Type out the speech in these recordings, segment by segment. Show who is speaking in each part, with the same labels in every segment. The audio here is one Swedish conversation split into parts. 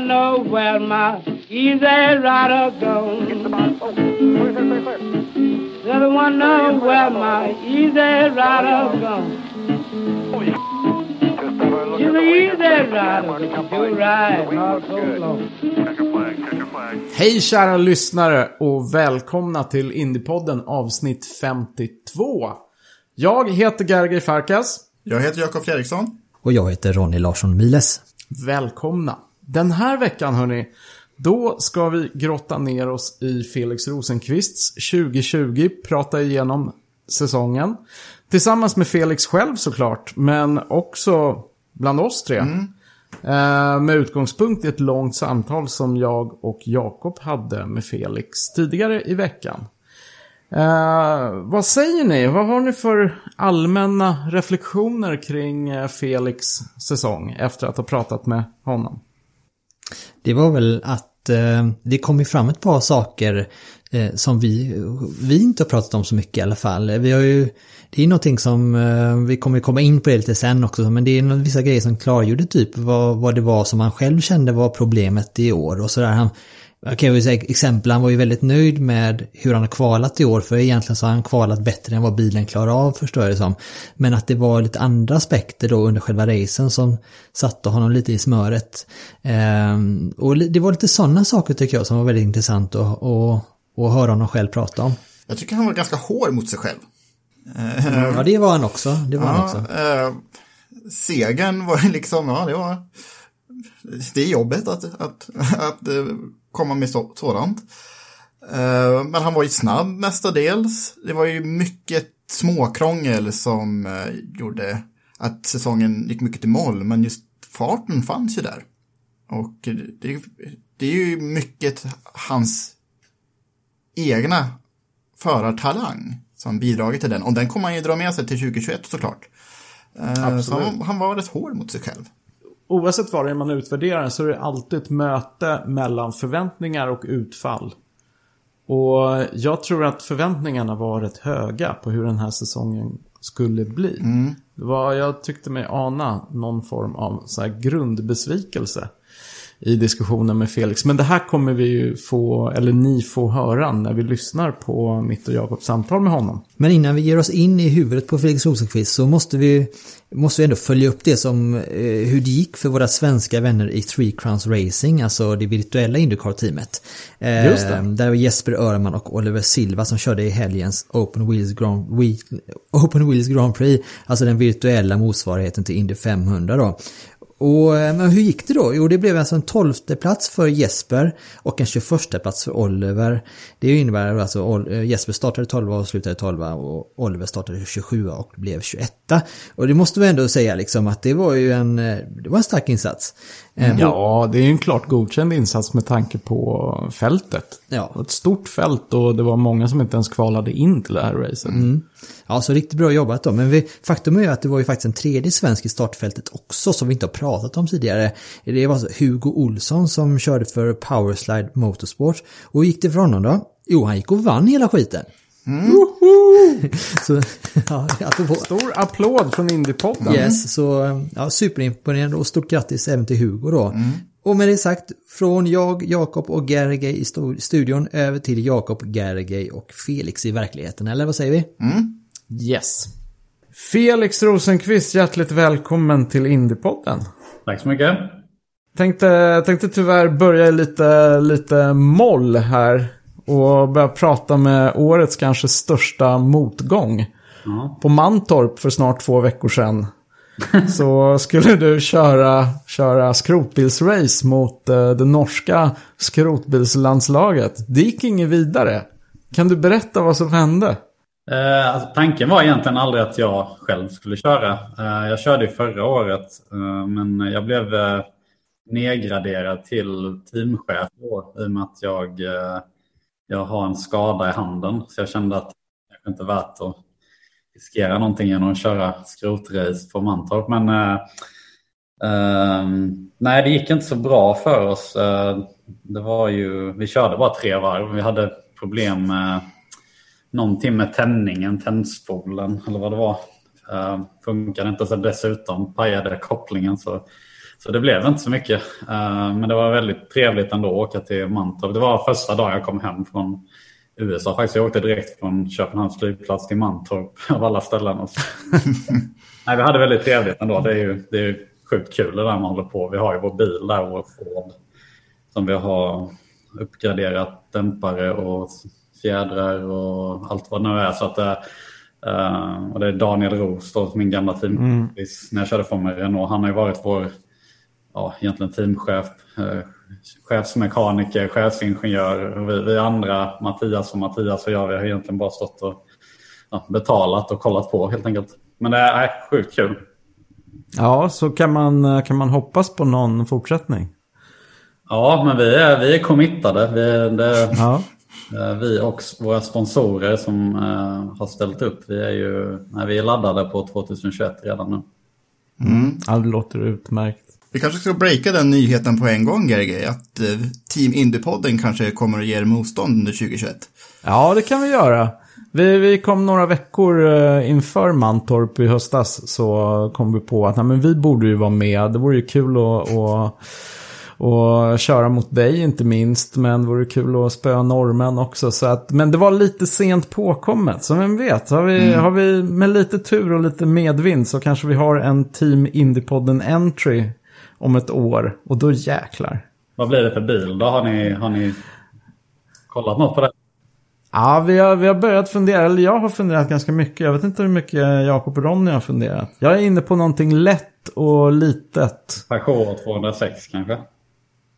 Speaker 1: Know where my easy rider gone. I wanna know where my easy rider gone. She's an easy rider, you ride not so long.
Speaker 2: Hej kära lyssnare och välkomna till Indiepodden avsnitt 52. Jag heter Gergij Farkas.
Speaker 3: Jag heter Jakob Fredriksson.
Speaker 4: Och jag heter Ronny Larsson Miles.
Speaker 2: Välkomna. Den här veckan hörni, då ska vi grotta ner oss i Felix Rosenqvists 2020, prata igenom säsongen. Tillsammans med Felix själv såklart, men också bland oss tre. Eh, med utgångspunkt i ett långt samtal som jag och Jakob hade med Felix tidigare i veckan. Eh, vad säger ni? Vad har ni för allmänna reflektioner kring eh, Felix säsong efter att ha pratat med honom?
Speaker 4: Det var väl att eh, det kom ju fram ett par saker eh, som vi, vi inte har pratat om så mycket i alla fall. Vi har ju, det är någonting som, eh, vi kommer komma in på det lite sen också, men det är vissa grejer som klargjorde typ vad, vad det var som han själv kände var problemet i år och sådär. Han, jag kan ju säga exempel, han var ju väldigt nöjd med hur han har kvalat i år, för egentligen så har han kvalat bättre än vad bilen klarar av förstår jag det som. Men att det var lite andra aspekter då under själva racen som satte honom lite i smöret. Ehm, och det var lite sådana saker tycker jag som var väldigt intressant att, att, att höra honom själv prata om.
Speaker 3: Jag tycker han var ganska hård mot sig själv.
Speaker 4: Ja, det var han också. Det var han
Speaker 3: Ja,
Speaker 4: också.
Speaker 3: eh, segern var liksom, ja det var... Det är jobbet att, att, att eh, komma med så, sådant. Eh, men han var ju snabb mestadels. Det var ju mycket småkrångel som eh, gjorde att säsongen gick mycket till moll. Men just farten fanns ju där. Och det, det är ju mycket hans egna förartalang som bidragit till den. Och den kommer han ju dra med sig till 2021 såklart. Eh, Så han, han var rätt hård mot sig själv.
Speaker 2: Oavsett vad det är man utvärderar så är det alltid ett möte mellan förväntningar och utfall. Och jag tror att förväntningarna var rätt höga på hur den här säsongen skulle bli. Det var, jag tyckte mig ana någon form av så grundbesvikelse i diskussionen med Felix. Men det här kommer vi ju få, eller ni få höra när vi lyssnar på mitt och Jakobs samtal med honom.
Speaker 4: Men innan vi ger oss in i huvudet på Felix Rosenqvist så måste vi, måste vi ändå följa upp det som eh, hur det gick för våra svenska vänner i Three Crowns Racing, alltså det virtuella Indycar-teamet. Eh,
Speaker 2: Just det.
Speaker 4: Där var Jesper Öhrman och Oliver Silva som körde i helgens Open Wheels Grand, Wheel- Open Wheels Grand Prix, alltså den virtuella motsvarigheten till Indy 500 då. Och eh, men hur gick det då? Jo, det blev alltså en tolfte plats för Jesper och en 21 plats för Oliver. Det innebär alltså eh, Jesper startade 12 och slutade 12 och Oliver startade 27 och blev 21. Och det måste vi ändå säga liksom att det var ju en, eh, det var en stark insats. Eh,
Speaker 2: Ja, det är ju en klart godkänd insats med tanke på fältet.
Speaker 4: Ja.
Speaker 2: Ett stort fält och det var många som inte ens kvalade in till det här racet.
Speaker 4: Ja, så riktigt bra jobbat då. Men vi, faktum är ju att det var ju faktiskt en tredje svensk i startfältet också som vi inte har pratat om tidigare. Det var alltså Hugo Olsson som körde för Powerslide Motorsport. Och hur gick det för honom då? Jo, han gick och vann hela skiten. så, ja, apropå,
Speaker 2: Stor applåd från Indiepodden.
Speaker 4: Yes, så ja, superimponerande och stort grattis även till Hugo då. Och med det sagt, från jag, Jakob och Gergej i studion över till Jakob, Gergej och Felix i verkligheten, eller vad säger vi?
Speaker 2: Yes. Felix Rosenqvist, hjärtligt välkommen till Indiepodden.
Speaker 5: Tack så mycket.
Speaker 2: Tänkte, tänkte tyvärr börja lite, lite moll här. Och börja prata med årets kanske största motgång.
Speaker 5: Ja.
Speaker 2: På Mantorp för snart två veckor sedan. så skulle du köra, köra skrotbilsrace mot eh, det norska skrotbilslandslaget. Det gick inget vidare. Kan du berätta vad som hände?
Speaker 5: Eh, alltså, tanken var egentligen aldrig att jag själv skulle köra. Eh, jag körde ju förra året, eh, men jag blev eh, nedgraderad till teamchef då, i och med att jag, jag har en skada i handen. Så jag kände att det inte är värt att riskera någonting genom att köra skrotrace på Mantorp. Men eh, eh, nej, det gick inte så bra för oss. Eh, det var ju, vi körde bara tre varv. Vi hade problem med någonting med tändningen, tändspolen eller vad det var. Uh, funkade inte så dessutom pajade kopplingen så, så det blev inte så mycket. Uh, men det var väldigt trevligt ändå att åka till Mantorp. Det var första dagen jag kom hem från USA faktiskt. Jag åkte direkt från Köpenhamns flygplats till Mantorp av alla ställen. Nej, vi hade väldigt trevligt ändå. Det är ju det är sjukt kul det där man håller på. Vi har ju vår bil där, vår Ford, som vi har uppgraderat dämpare och fjädrar och allt vad det nu är. Så att, uh, och det är Daniel Roos, min gamla teamkompis, när jag körde för mig Renault. Han har ju varit vår ja, egentligen teamchef, uh, chefsmekaniker, chefsingenjör. Och vi, vi andra, Mattias och Mattias och jag, vi har egentligen bara stått och ja, betalat och kollat på helt enkelt. Men det är äh, sjukt kul.
Speaker 2: Ja, så kan man, kan man hoppas på någon fortsättning?
Speaker 5: Ja, men vi är, vi är committade. Vi, det,
Speaker 2: Ja.
Speaker 5: Eh, Vi och våra sponsorer som eh, har ställt upp, vi är ju nej, vi är laddade på 2021 redan nu.
Speaker 2: ja, det låter utmärkt.
Speaker 3: Vi kanske ska breaka den nyheten på en gång, Gerge, att eh, Team Indie-podden kanske kommer att ge er motstånd under 2021.
Speaker 2: Ja, det kan vi göra. Vi, vi kom några veckor eh, inför Mantorp i höstas så kom vi på att nej, men vi borde ju vara med. Det vore ju kul att, att, att köra mot dig inte minst. Men det vore kul att spöa norrmän också. Så att, men det var lite sent påkommet. Så vem vet, har vi, har vi med lite tur och lite medvind så kanske vi har en Team Indiepodden Entry om ett år. Och då jäklar.
Speaker 5: Vad blir det för bil då? Har ni, har ni kollat något på det?
Speaker 2: Ja, vi har, vi har börjat fundera, eller jag har funderat ganska mycket. Jag vet inte hur mycket Jakob och Ronny har funderat. Jag är inne på någonting lätt och litet.
Speaker 5: Peugeot 206 kanske?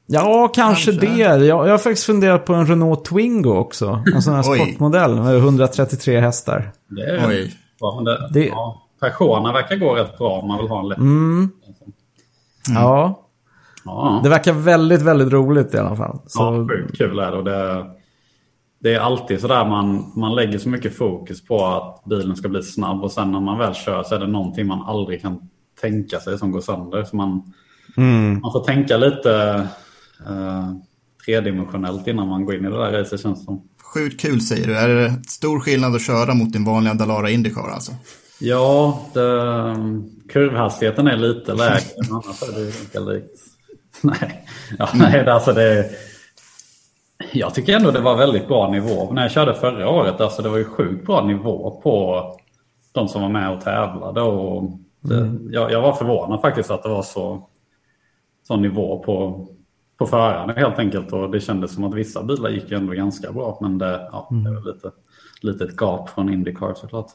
Speaker 2: Ja, kanske,
Speaker 3: Kanske.
Speaker 2: det. Jag, jag har faktiskt funderat på en Renault Twingo också. En sån här sportmodell med 133 hästar.
Speaker 5: Det är
Speaker 3: Oj.
Speaker 5: bra. Men det,
Speaker 2: Det-
Speaker 5: Ja, Peugeotarna verkar gå rätt bra om man vill ha en lätt.
Speaker 2: Ja,
Speaker 5: Ja,
Speaker 2: det verkar väldigt, väldigt roligt i alla fall. Så,
Speaker 5: ja, sjukt kul är det. Och det. Det är alltid sådär man, man lägger så mycket fokus på att bilen ska bli snabb och sen när man väl kör så är det någonting man aldrig kan tänka sig som går sönder. Så man, man får tänka lite eh, tredimensionellt innan man går in i det där racet känns det som.
Speaker 3: Sjukt kul säger du. Är det stor skillnad att köra mot din vanliga Dalara Indycar alltså?
Speaker 5: Ja, det, kurvhastigheten är lite lägre men annars är det ganska likt. Nej, ja, nej det, alltså det, jag tycker ändå det var väldigt bra nivå. När jag körde förra året, alltså det var ju sjukt bra nivå på de som var med och tävlade. Och det, jag, jag var förvånad faktiskt att det var så, så nivå på, på förarna helt enkelt. Och det kändes som att vissa bilar gick ändå ganska bra. Men det, ja, det var lite litet gap från Indycar såklart.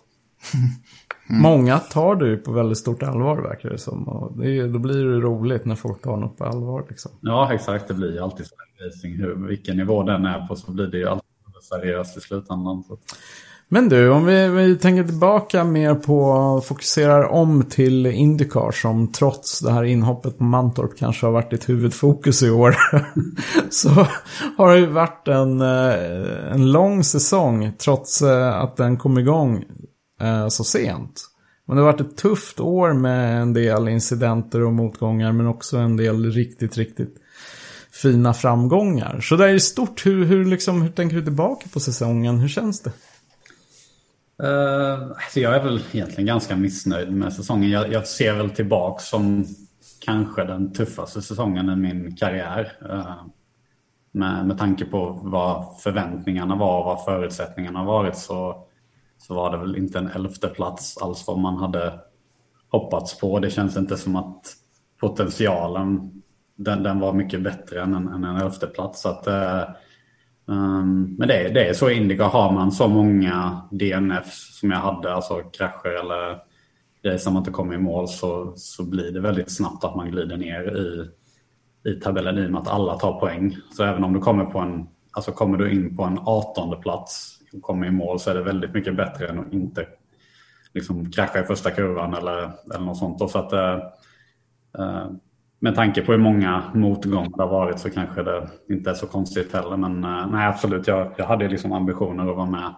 Speaker 2: Många tar det ju på väldigt stort allvar verkar det som. Och det är, då blir det roligt när folk tar något på allvar liksom.
Speaker 5: Ja, exakt. Det blir ju alltid så racing. Hur, vilken nivå den är på så blir det ju alltid seriöst i slutändan. Så.
Speaker 2: Men du, om vi, vi tänker tillbaka mer på, fokuserar om till Indycar som trots det här inhoppet på Mantorp kanske har varit ditt huvudfokus i år. så har det ju varit en, eh, en lång säsong trots eh, att den kom igång eh, så sent. Men det har varit ett tufft år med en del incidenter och motgångar men också en del riktigt, riktigt fina framgångar. Så det är i stort, hur, hur, liksom, hur tänker du tillbaka på säsongen? Hur känns det?
Speaker 5: Uh, alltså jag är väl egentligen ganska missnöjd med säsongen. Jag, jag ser väl tillbaka som kanske den tuffaste säsongen i min karriär. Uh, med, med tanke på vad förväntningarna var och vad förutsättningarna har varit så, så var det väl inte en elfte plats alls vad man hade hoppats på. Det känns inte som att potentialen den, den var mycket bättre än en, än en elfte plats. Så att, uh, Um, men det, det är så indiga, Har man så många DNFs som jag hade, alltså krascher eller grejer som inte kommer i mål så, så blir det väldigt snabbt att man glider ner i, i tabellen i och med att alla tar poäng. Så även om du kommer på en, alltså kommer du in på en 18 plats och kommer i mål så är det väldigt mycket bättre än att inte liksom krascha i första kurvan eller, eller något sånt. Och så att, uh, uh, med tanke på hur många motgångar det har varit så kanske det inte är så konstigt heller. Men uh, nej, absolut, jag, jag hade liksom ambitioner att vara med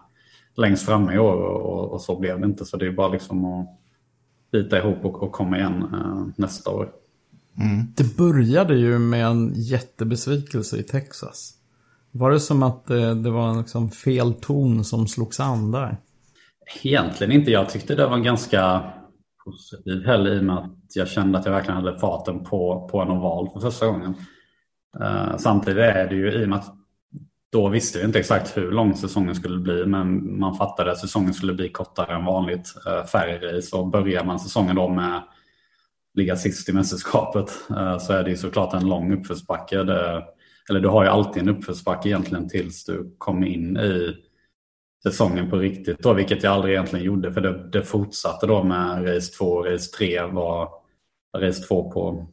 Speaker 5: längst fram i år och, och, och, så blev det inte. Så det är bara liksom att bita ihop och, och komma igen nästa år.
Speaker 2: Mm. Det började ju med en jättebesvikelse i Texas. Var det som att eh, det, var en liksom fel ton som slogs an där?
Speaker 5: Egentligen inte. Jag tyckte det var en ganska positiv helg i och med att jag kände att jag verkligen hade farten på, på en oval för första gången. Uh, samtidigt är det ju i och med att då visste vi inte exakt hur lång säsongen skulle bli men man fattade att säsongen skulle bli kortare än vanligt, uh, färre race och börjar man säsongen då med ligga sist i mästerskapet uh, så är det ju såklart en lång uppförsbacke. Det, eller du har ju alltid en uppförsbacke egentligen tills du kommer in i säsongen på riktigt då, vilket jag aldrig egentligen gjorde. För det, det fortsatte då med race 2 och race 3 var race 2 på,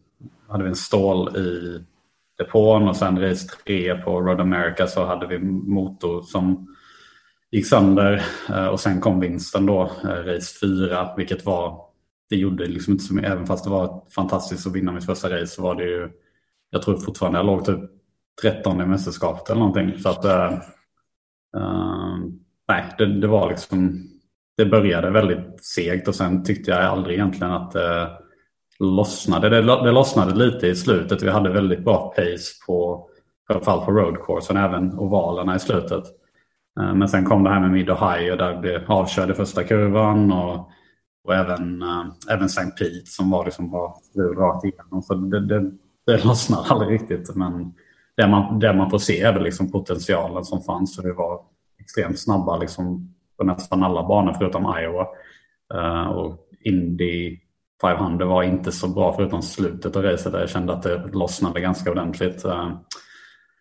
Speaker 5: hade vi en stål i depån och sen race 3 på Road America så hade vi motor som gick sönder. Eh, och sen kom vinsten då, eh, race 4, vilket var, det gjorde liksom inte så mycket, även fast det var fantastiskt att vinna mitt första race så var det ju, jag tror fortfarande jag låg typ 13 i mästerskapet eller någonting. Så att, uh, nej, det, det, var liksom, det började väldigt segt och sen tyckte jag aldrig egentligen att det lossnade. Det, det lossnade lite i slutet. Vi hade väldigt bra pace på framförallt på roadcoursen, även ovalerna i slutet. Men sen kom det här med mid och high och där det avkörde första kurvan och, och även, även St. Pete som var liksom bara rakt igenom. Så det, det, det lossnade aldrig riktigt. Men det man, det man får se är väl liksom potentialen som fanns. För vi var extremt snabba liksom på nästan alla banor förutom Iowa. Uh, och Indy 500 var inte så bra förutom slutet av racet där jag kände att det lossnade ganska ordentligt. Uh,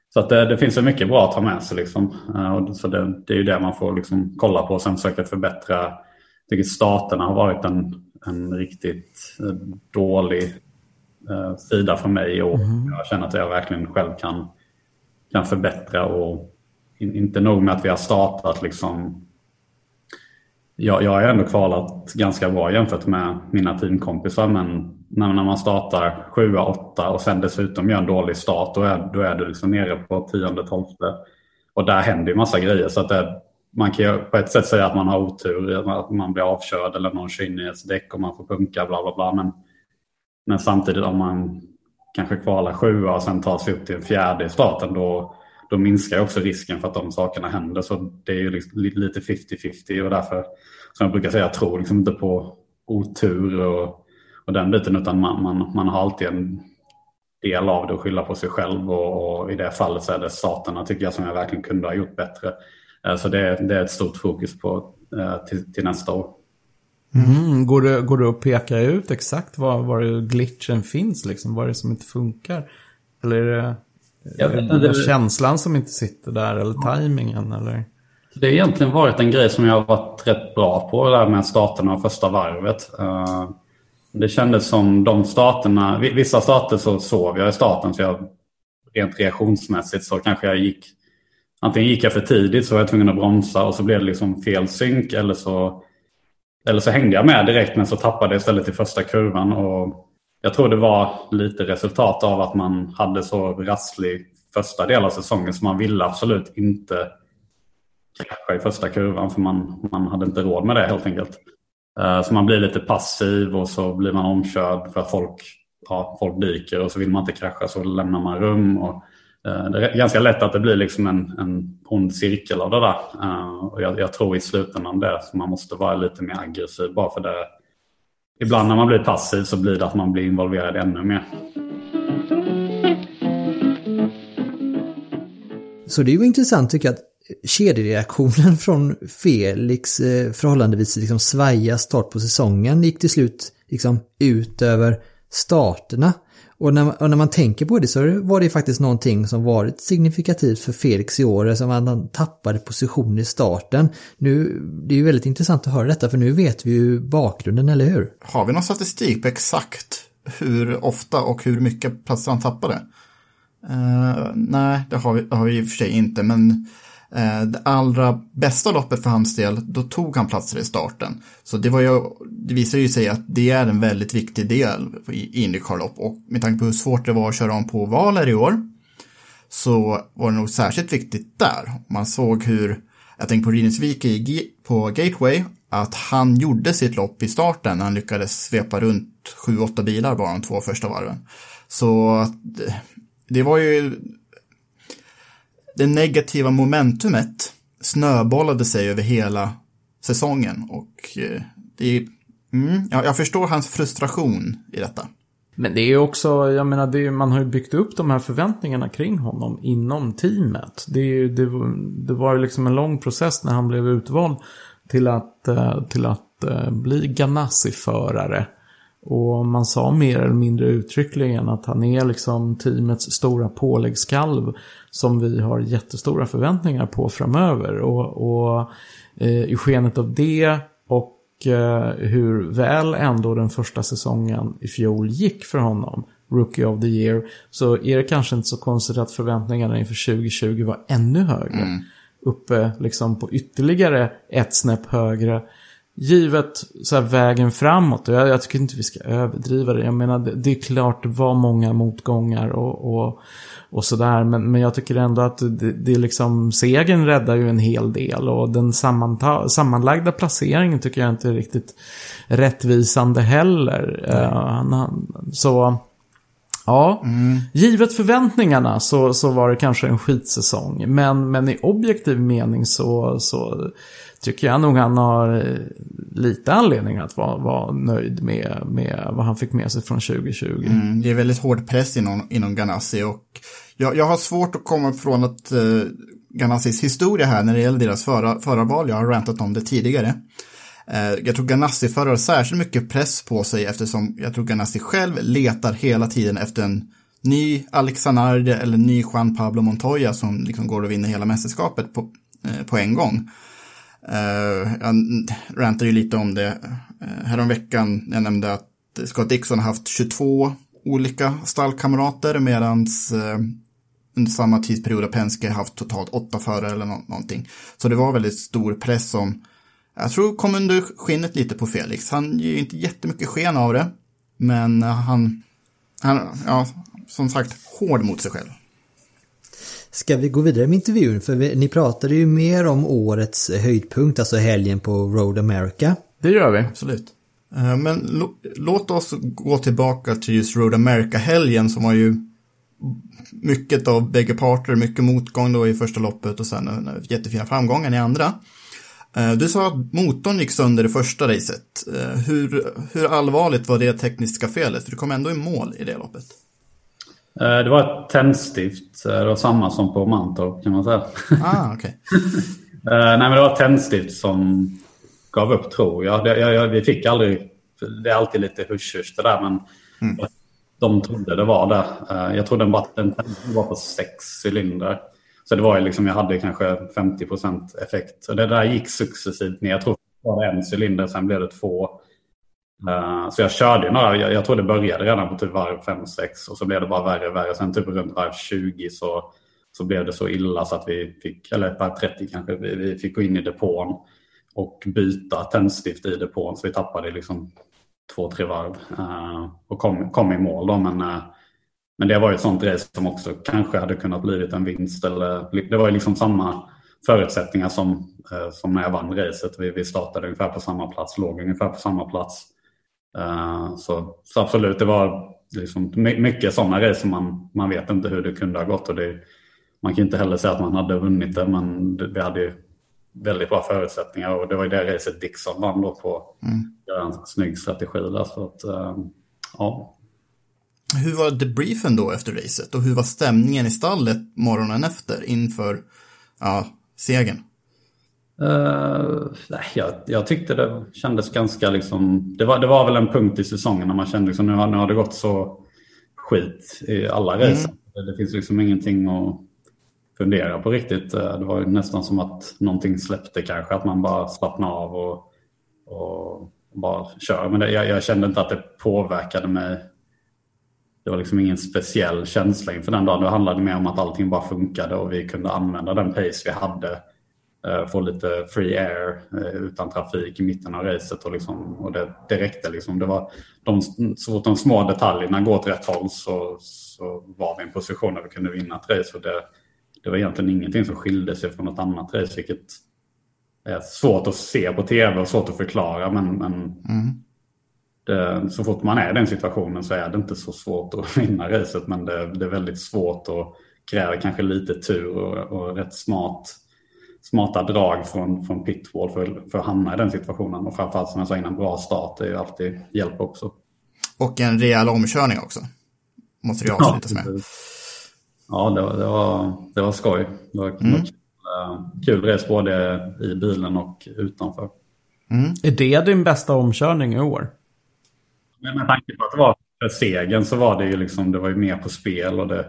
Speaker 5: så att det, det, finns så mycket bra att ta med sig. Liksom. Uh, så det, det, är ju det man får liksom kolla på och sen försöka förbättra. Jag tycker staterna har varit en, en riktigt dålig eh, sida för mig och mm. jag känner att jag verkligen själv kan, kan förbättra och in, inte nog med att vi har startat liksom jag, jag har ändå kvalat ganska bra jämfört med mina teamkompisar men när, när man startar 7 8 och sen dessutom gör en dålig start då är, då är du liksom nere på 10-12 och där händer ju massa grejer så att det, man kan ju på ett sätt säga att man har otur, att man blir avkörd eller någon kör in i ett däck och man får punka bla bla bla. Men men samtidigt om man kanske kvalar sjua och sen tar sig upp till en fjärde i starten då, då minskar också risken för att de sakerna händer. Så det är ju liksom lite 50-50 och därför som jag brukar säga, jag tror liksom inte på otur och, och den biten utan man, man, man har alltid en del av det att skylla på sig själv och, och i det fallet så är det saterna tycker jag som jag verkligen kunde ha gjort bättre. Eh, så det, det är ett stort fokus på eh, till, till nästa år.
Speaker 2: Mm, går, det, går det att peka ut exakt var, var glitchen finns? Liksom? Vad är det som inte funkar? Eller är det, är det, det känslan som inte sitter där eller tajmingen? Eller?
Speaker 5: Det har egentligen varit en grej som jag har varit rätt bra på, det där med starten av första varvet. Uh, det kändes som de starterna, vissa starter så sov jag i starten så jag rent reaktionsmässigt så kanske jag gick, antingen gick jag för tidigt så var jag tvungen att bromsa och så blev det liksom fel synk eller så eller så hängde jag med direkt men så tappade jag istället i första kurvan. Och jag tror det var lite resultat av att man hade så rasslig första del av säsongen så man ville absolut inte krascha i första kurvan för man, man hade inte råd med det helt enkelt. Eh, så man blir lite passiv och så blir man omkörd för att folk, ja, folk dyker och så vill man inte krascha så lämnar man rum. Och Eh, det är ganska lätt att det blir liksom en, en ond cirkel av det där. Eh, och jag, jag, tror i slutändan det, så man måste vara lite mer aggressiv bara för det. Ibland när man blir passiv så blir det att man blir involverad ännu mer.
Speaker 4: Så det är ju intressant tycker jag att kedjereaktionen från Felix eh, förhållandevis liksom svaja start på säsongen gick till slut liksom ut över starterna. Och när, och när man tänker på det så var det faktiskt någonting som varit signifikativt för Felix i år, som att han tappade position i starten. Nu, det är ju väldigt intressant att höra detta, för nu vet vi ju bakgrunden, eller hur?
Speaker 3: Har vi någon statistik på exakt hur ofta och hur mycket platser han tappade? Uh, nej, det har, vi, det har vi i och för sig inte, men uh, Eh, det allra bästa loppet för hans del, då tog han platser i starten. Så det, var ju, det visar ju sig att det är en väldigt viktig del i Indycar-lopp och med tanke på hur svårt det var att köra om på ovaler i år så var det nog särskilt viktigt där. Man såg hur, jag tänker på Rinnesvik på Gateway, att han gjorde sitt lopp i starten när han lyckades svepa runt 7-8 bilar bara de två första varven. Så det var ju det negativa momentumet snöbollade sig över hela säsongen och eh, det är, mm, jag förstår hans frustration i detta.
Speaker 2: Men det är ju också, jag menar, det är, man har ju byggt upp de här förväntningarna kring honom inom teamet. Det, är, det, det var ju liksom en lång process när han blev utvald till att, eh, till att eh, bli Ganassi-förare. Och man sa mer eller mindre uttryckligen att han är liksom teamets stora påläggskalv som vi har jättestora förväntningar på framöver. Och, och eh, i skenet av det och eh, hur väl ändå den första säsongen i fjol gick för honom, Rookie of the Year, så är det kanske inte så konstigt att förväntningarna inför 2020 var ännu högre. Mm. Uppe liksom på ytterligare ett snäpp högre givet så vägen framåt. Och jag, jag, tycker inte vi ska överdriva det. Jag menar, det, det är klart det var många motgångar och, och, och sådär. Men, men jag tycker ändå att det, det är liksom, segern räddar ju en hel del. Och den sammanlagda placeringen tycker jag inte är riktigt rättvisande heller. Uh, så... Ja, mm. givet förväntningarna så, så var det kanske en skitsäsong. Men, men i objektiv mening så, så tycker jag nog han har eh, lite anledning att vara, vara nöjd med, med vad han fick med sig från 2020.
Speaker 3: Mm, det är väldigt hård press inom, inom Ganassi och jag, jag har svårt att komma från att eh, Ganassis historia här när det gäller deras föra, förarval. Jag har rantat om det tidigare. Eh, jag tror Ganassi-förare har särskilt mycket press på sig eftersom jag tror Ganassi själv letar hela tiden efter en ny Alexander eller ny Juan Pablo Montoya som liksom går och vinner hela mästerskapet på, eh, på en gång. Uh, jag rantade ju lite om det uh, häromveckan. Jag nämnde att Scott Dixon har haft 22 olika stallkamrater medan uh, eh, under samma tidsperiod har Penske haft totalt åtta förare eller no någonting. Så det var väldigt stor press som jag tror kom under skinnet lite på Felix. Han ger ju inte jättemycket sken av det. Men han, han ja, som sagt, hård mot sig själv.
Speaker 4: Ska vi gå vidare med intervjun? För vi, ni pratade ju mer om årets höjdpunkt, alltså helgen på Road America.
Speaker 2: Det gör vi.
Speaker 3: Absolut. Eh, men låt oss gå tillbaka till just Road America-helgen som var ju mycket av bägge parter, mycket motgång då i första loppet och sen jättefina framgångar i andra. Eh, du sa att motorn gick sönder i första racet. Eh, hur, hur allvarligt var det tekniska felet? För du kom ändå i mål i det loppet.
Speaker 5: Eh, det var ett tändstift. Eh, det var samma som på Mantorp kan man säga.
Speaker 3: Ah, okay.
Speaker 5: Nej, men det var ett tändstift som gav upp tror jag. Det, jag, vi fick aldrig... Det är alltid lite husch det där, men mm. de trodde det var det. Eh, jag trodde bara den var på sex cylinder. Så det var ju liksom, jag hade kanske 50% effekt. Och det där gick successivt ner. Jag tror det var en cylinder, sen blev det två. Uh, så jag körde några, jag, jag tror det började redan på typ varv 5-6 och så blev det bara värre och värre. Sen typ runt varv 20 så, så blev det så illa så att vi fick, eller varv 30 kanske, vi, vi fick gå in i depån och byta tändstift i depån. Så vi tappade liksom två, tre varv uh, och kom, kom i mål då. Men, uh, men det var ju ett sånt race som också kanske hade kunnat blivit en vinst. Eller, det var ju liksom samma förutsättningar som, som när jag vann racet. Vi, vi startade ungefär på samma plats, låg ungefär på samma plats. Uh, så, så, absolut, det var liksom mycket sådana race som man, man vet inte hur det kunde ha gått. Och det, man kan inte heller säga att man hade vunnit det, men vi hade ju väldigt bra förutsättningar och det var ju det racet Dixon vann då på. Mm. en snygg strategi där. Så att, uh, ja.
Speaker 3: Hur var debriefen då efter racet och hur var stämningen i stallet morgonen efter inför ja, segern?
Speaker 5: Uh, nej, jag, jag, tyckte det kändes ganska liksom, det var, det var väl en punkt i säsongen när man kände liksom nu har, nu har det gått så skit i alla race. Mm. Det finns liksom ingenting att fundera på riktigt. Det var nästan som att någonting släppte kanske, att man bara slappnade av och, och bara kör. Men det, jag, jag, kände inte att det påverkade mig. Det var liksom ingen speciell känsla inför den dagen. Det handlade mer om att allting bara funkade och vi kunde använda den pace vi hade Eh, få lite free air eh, utan trafik i mitten av racet. Och, liksom, och det, det räckte. Liksom. Det var de, så fort de små detaljerna går åt rätt håll så, så var vi i en position där vi kunde vinna ett race. Och det, det var egentligen ingenting som skilde sig från något annat race. Vilket är svårt att se på tv och svårt att förklara. Men, men mm. det, så fort man är i den situationen så är det inte så svårt att vinna racet. Men det, det är väldigt svårt och kräver kanske lite tur och, och rätt smart smarta drag från, från pitwall för, för att hamna i den situationen. Och framförallt som jag sa innan, bra start är ju alltid hjälp också.
Speaker 3: Och en rejäl omkörning också. Måste det avslutas ja, med.
Speaker 5: Ja, det var, det var, det var skoj. Det var, mm. kul, uh, kul race både i bilen och utanför.
Speaker 2: Mm. Är det din bästa omkörning i år?
Speaker 5: Men med tanke på att det var för segern så var det ju liksom, det var ju mer på spel och det,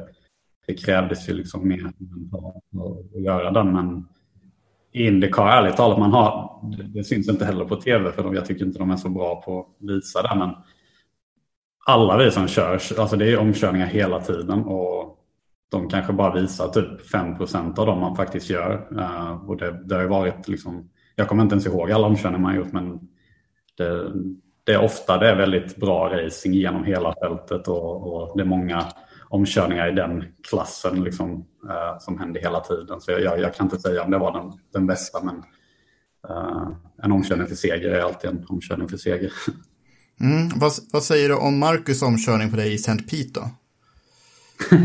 Speaker 5: det krävdes ju liksom mer att göra den. Men Indycar, ärligt talat, man har, det syns inte heller på tv för jag tycker inte de är så bra på att visa det. Men alla vi som kör, alltså det är omkörningar hela tiden och de kanske bara visar typ 5% av dem man faktiskt gör. Uh, och det, det har varit liksom, jag kommer inte ens ihåg alla omkörningar man har gjort men det, det är ofta det är väldigt bra racing genom hela fältet och, och det är många omkörningar i den klassen liksom, uh, som hände hela tiden. Så jag, jag, jag, kan inte säga om det var den, den bästa, men uh, en omkörning för seger är alltid en omkörning för seger.
Speaker 3: Mm, vad, vad, säger du om Marcus omkörning på dig i St. Pete då?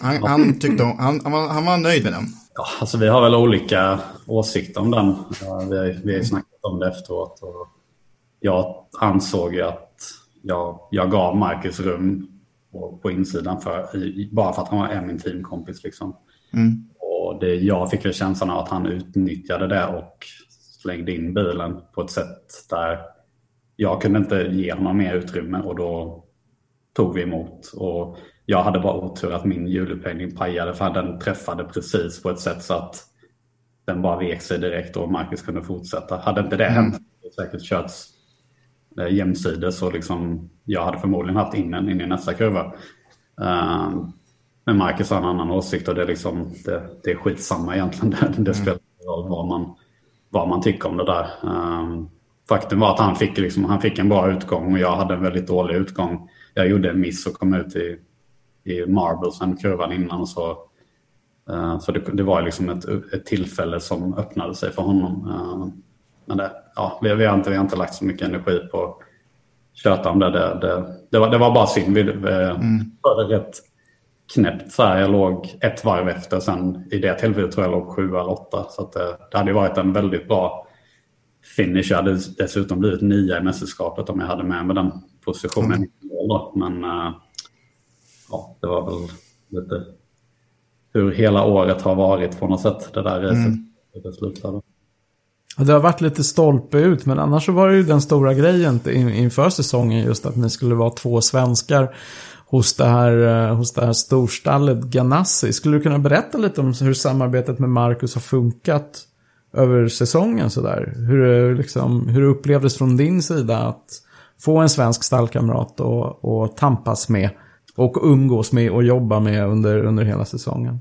Speaker 3: han, han, tyckte om, han, han, var, han var nöjd med den.
Speaker 5: Ja, alltså vi har väl olika åsikter om den. Vi, har, vi har snackat om det efteråt. Och jag ansåg ju att jag, jag gav Marcus rum på, på insidan för, bara för att han var min teamkompis. Liksom. Mm. Och det, jag fick väl känslan av att han utnyttjade det och slängde in bilen på ett sätt där jag kunde inte ge honom mer utrymme och då tog vi emot. Och jag hade bara otur att min hjulupphängning pajade för den träffade precis på ett sätt så att den bara vek sig direkt och Marcus kunde fortsätta. Hade inte det hänt hade det säkert körts eh, jämsides och liksom jag hade förmodligen haft in in i nästa kurva. Uh, men Marcus har en annan åsikt och det är, liksom, det, det är skitsamma egentligen. Det, det spelar ingen roll vad man, vad man tycker om det där. Um, faktum var att han fick, liksom, han fick en bra utgång och jag hade en väldigt dålig utgång. Jag gjorde en miss och kom ut i, i marbles, en kurvan innan. Så, uh, så det, det, var liksom ett, ett tillfälle som öppnade sig för honom. Uh, men det, ja, vi, vi, har inte, vi har inte lagt så mycket energi på tjöta om det. Det, det, det, var, det var bara synd. Vi eh, mm. förde rätt knäppt. Så här. Jag låg ett varv efter. Sen i det tillfället tror jag låg sju eller åtta. Så att, det, eh, det hade varit en väldigt bra finish. Jag hade dessutom blivit nia i mästerskapet om jag hade med mig den positionen. Mm. Men uh, ja, det var väl lite hur hela året har varit på något sätt. Det där racet. Mm. Slutade.
Speaker 2: Det har varit lite stolpe ut, men annars så var det ju den stora grejen inför säsongen just att ni skulle vara två svenskar hos det här, eh, hos det här storstallet Ganassi. Skulle du kunna berätta lite om hur samarbetet med Marcus har funkat över säsongen sådär? Hur, eh, liksom, hur det upplevdes från din sida att få en svensk stallkamrat och, och tampas med och umgås med och jobba med under, under hela säsongen?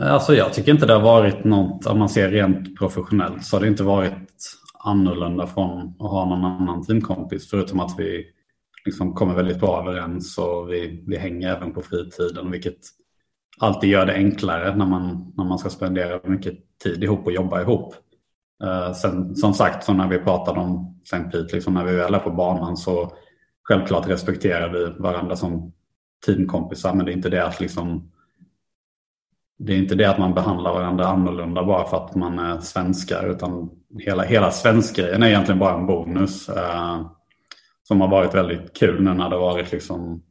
Speaker 5: Alltså jag tycker inte det har varit något, om man ser rent professionellt, så har det inte varit annorlunda från att ha någon annan teamkompis. Förutom att vi liksom kommer väldigt bra överens och vi, vi hänger även på fritiden. Vilket alltid gör det enklare när man, när man ska spendera mycket tid ihop och jobba ihop. Uh, sen som sagt, så när vi pratade om St. Pete, liksom när vi väl är på banan så självklart respekterar vi varandra som teamkompisar. Men det är inte det att liksom det är inte det att man behandlar varandra annorlunda bara för att man är svenskar. Utan hela, hela svenskgrejen är egentligen bara en bonus. Eh, som har varit väldigt kul nu när det varit liksom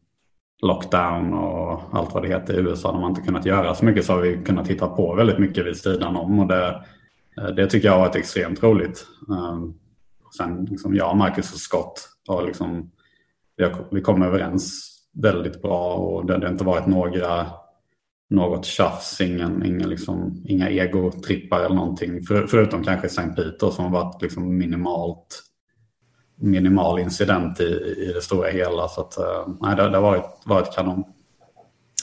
Speaker 5: lockdown och allt vad det heter i USA. När man inte kunnat göra så mycket så har vi kunnat titta på väldigt mycket vid sidan om. Och det, eh, det tycker jag har varit extremt roligt. Eh, sen liksom jag, Marcus och Scott har liksom, vi, har, vi kom överens väldigt bra och det har inte varit några något tjafs, ingen, ingen liksom, inga egotrippar eller någonting. För, förutom kanske Saint Peter som har varit liksom minimalt minimal incident i, i det stora hela. Så att, eh, nej, det, det har varit, varit kanon.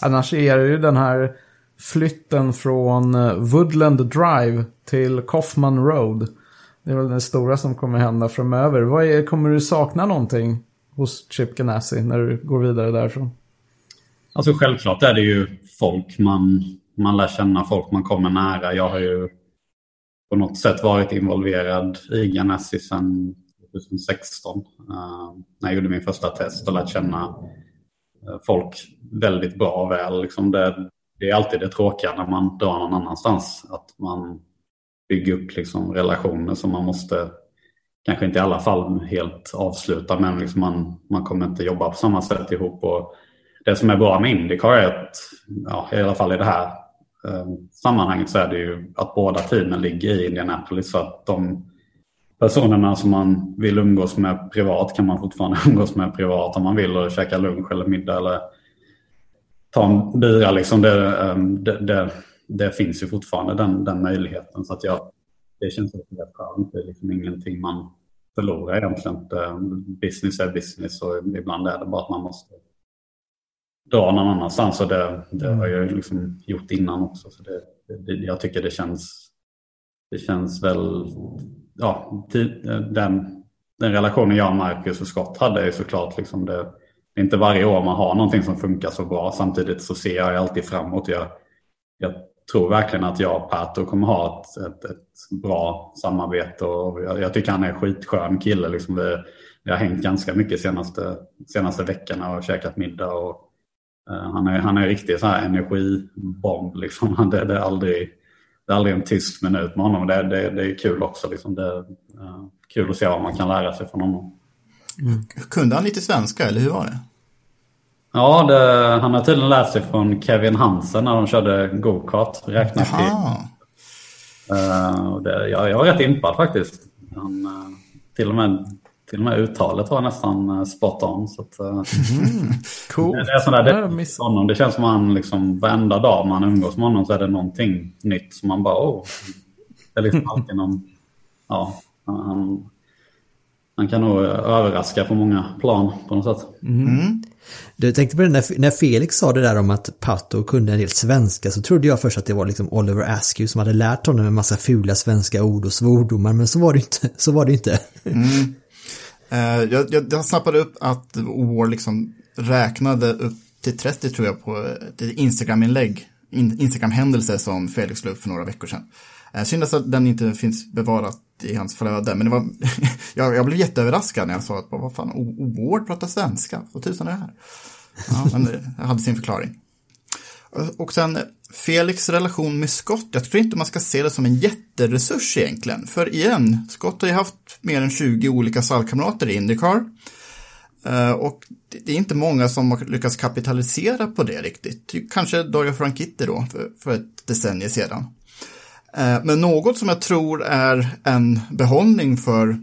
Speaker 2: Annars är det ju den här flytten från eh, Woodland Drive till Kaufman Road. Det är väl det stora som kommer hända framöver. Vad är, kommer du sakna någonting hos Chip Ganassi när du går vidare därifrån?
Speaker 5: Alltså självklart är det ju folk man, man lär känna, folk man kommer nära. Jag har ju på något sätt varit involverad i Ganassi sedan 2016 eh, när jag gjorde min första test och lärt känna eh, folk väldigt bra och väl. Liksom det, det, är alltid det tråkiga när man drar någon annanstans. Att man bygger upp liksom relationer som man måste, kanske inte i alla fall helt avsluta, men liksom man, man kommer inte jobba på samma sätt ihop. Och det som är bra med Indycar är att, ja, i alla fall i det här eh, sammanhanget så är det ju att båda teamen ligger i Indianapolis. Så att de personerna som man vill umgås med privat kan man fortfarande umgås med privat om man vill och käka lunch eller middag eller ta en bira. Liksom det, ehm, det, det, det, finns ju fortfarande den, den möjligheten. Så att jag, det känns rätt skönt. Det är liksom ingenting man förlorar egentligen. Business är business och ibland är det bara att man måste dra någon annanstans. Och det, det har jag liksom gjort innan också. Så det, det, jag tycker det känns, det känns väl... Ja, den, den relationen jag, Marcus och Scott hade är såklart liksom det, det är inte varje år man har någonting som funkar så bra. Samtidigt så ser jag alltid framåt. Jag, jag tror verkligen att jag och Pato kommer ha ett, ett, ett bra samarbete. Och jag, jag, tycker han är en skitskön kille. Liksom vi, vi har hängt ganska mycket senaste, senaste veckorna och käkat middag. Och, han, är, han är en riktig så här energibomb. Liksom. Det, det, är aldrig, det är aldrig en tyst minut med honom. Det, det, det är kul också. Liksom. Det är uh, kul att se vad man kan lära sig från honom.
Speaker 3: Mm. Kunde han lite svenska eller hur var det?
Speaker 5: Ja, det, han har tydligen lärt sig från Kevin Hansen när de körde go-kart. Räknat till. Uh, det, jag, jag var rätt impad faktiskt. Han, uh, till, och med, till och med uttalet var nästan uh, spot on. Så att, mm,
Speaker 2: cool.
Speaker 5: Det, det, är sådär, det, miss honom. det känns som att han liksom, varenda dag man umgås med honom så är det någonting nytt som man bara oh. Det är liksom alltid någon, ja, han, han kan nog överraska på många plan på något sätt.
Speaker 4: Mm. Du tänkte på det när, när Felix sa det där om att Pato kunde en del svenska så trodde jag först att det var liksom Oliver Askew som hade lärt honom en massa fula svenska ord och svordomar men så var det inte. Så var det inte.
Speaker 3: Mm. Eh, jag, jag, jag snappade upp att War liksom räknade upp till 30 tror jag på ett Instagram-inlägg, Instagram-händelse som Felix la upp för några veckor sedan. Eh, synd att den inte finns bevarat i hans flöde. Men det var, jag, jag, blev jätteöverraskad när jag sa att vad fan, Ward pratar svenska. Vad tusan är det här? Ja, men eh, det hade sin förklaring. Och sen Felix relation med Scott. Jag tror inte man ska se det som en jätteresurs egentligen. För igen, Scott har ju haft mer än 20 olika stallkamrater i Indycar. Eh, och det är inte många som har lyckats kapitalisera på det riktigt. Kanske Dario Franchitti då, för, ett decennium sedan. Eh, men något som jag tror är en behållning för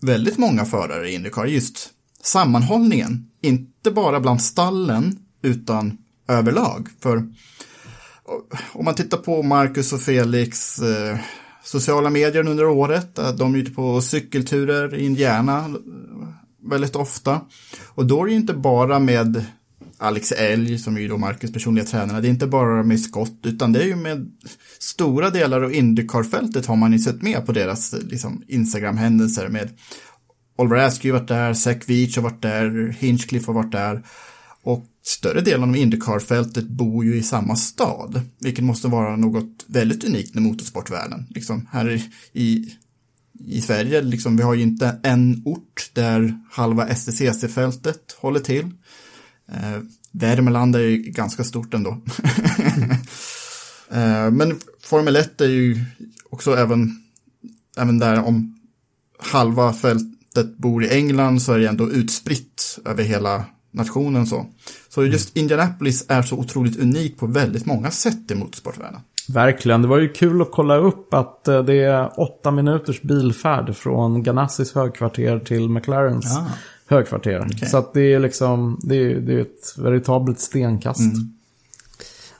Speaker 3: väldigt många förare i Indycar, just sammanhållningen. Inte bara bland stallen, utan överlag. För om man tittar på Marcus och Felix eh, sociala medier under året, eh, de är ute på cykelturer i Indiana eh, väldigt ofta. Och då är det inte bara med Alex Elg som är ju då Marcus personliga tränare. Det är inte bara med Scott utan det är ju med stora delar av Indycar-fältet har man ju sett med på deras eh, liksom, Instagram-händelser med Oliver Askew varit där, Zach Veach har varit där, Hinchcliffe har varit där. Och större delen av Indycar-fältet bor ju i samma stad, vilket måste vara något väldigt unikt i motorsportvärlden. Liksom här i, i Sverige, liksom, vi har ju inte en ort där halva STCC-fältet håller till. Eh, Värmland är ju ganska stort ändå. eh, men Formel 1 är ju också även, även där om halva fältet bor i England så är det ändå utspritt över hela nationen så. Så just Indianapolis är så otroligt unik på väldigt många sätt i motorsportvärlden.
Speaker 2: Verkligen, det var ju kul att kolla upp att eh, det är åtta minuters bilfärd från Ganassis högkvarter till McLarens ja. högkvarter. Så att det är liksom, det är, det är ett veritabelt stenkast.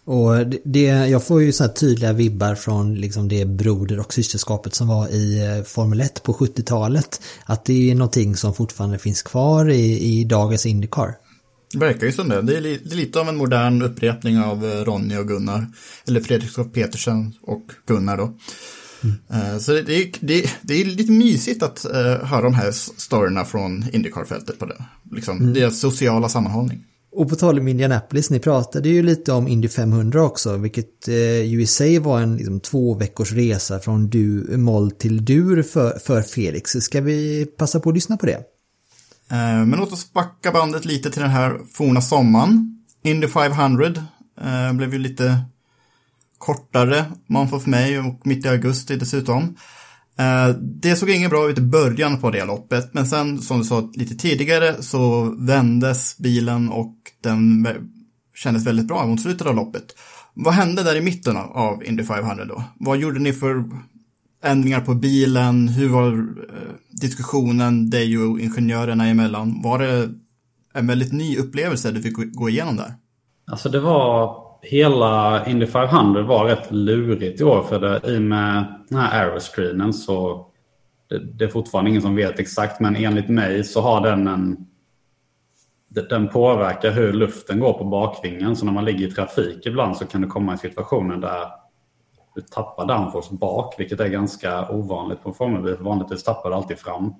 Speaker 4: Och det- det, jag får ju så här tydliga vibbar från liksom det broder och systerskapet som var i eh, Formel 1 på 70-talet. Att det är någonting som fortfarande finns kvar i, i dagens Indycar.
Speaker 3: Det verkar ju som det. Det är, li- det är lite av en modern upprepning av eh, Ronny och Gunnar. Eller Fredrik och Petersen och Gunnar då. Eh, Så det, är- det, det är lite mysigt att eh, höra de här storyna från Indycar-fältet på det. Liksom, Deras sociala sammanhållning.
Speaker 4: Och på tal om Indianapolis, ni pratade ju lite om Indy 500 också, vilket ju i sig var en liksom, två veckors resa från du, moll till dur för, för Felix. Ska vi passa på att lyssna på det?
Speaker 3: Eh, men låt oss backa bandet lite till den här forna sommaren. Indy 500 eh, blev ju lite kortare month of May och mitt i augusti dessutom. Eh, det såg inget bra ut i början på det loppet, men sen som du sa lite tidigare så vändes bilen och den kändes väldigt bra mot slutet av loppet. Vad hände där i mitten av Indy 500 då? Vad gjorde ni för ändringar på bilen? Hur var eh, diskussionen dig och ingenjörerna emellan? Var det en väldigt ny upplevelse du fick gå- igenom där?
Speaker 5: Alltså det var hela Indy 500 var rätt lurigt i år för det, i och med den här aeroscreenen så det, det är fortfarande ingen som vet exakt men enligt mig så har den en den påverkar hur luften går på bakvingen så när man ligger i trafik ibland så kan det komma i situationer där du tappar downforce bak vilket är ganska ovanligt på en formelbil. Vanligtvis tappar du alltid fram.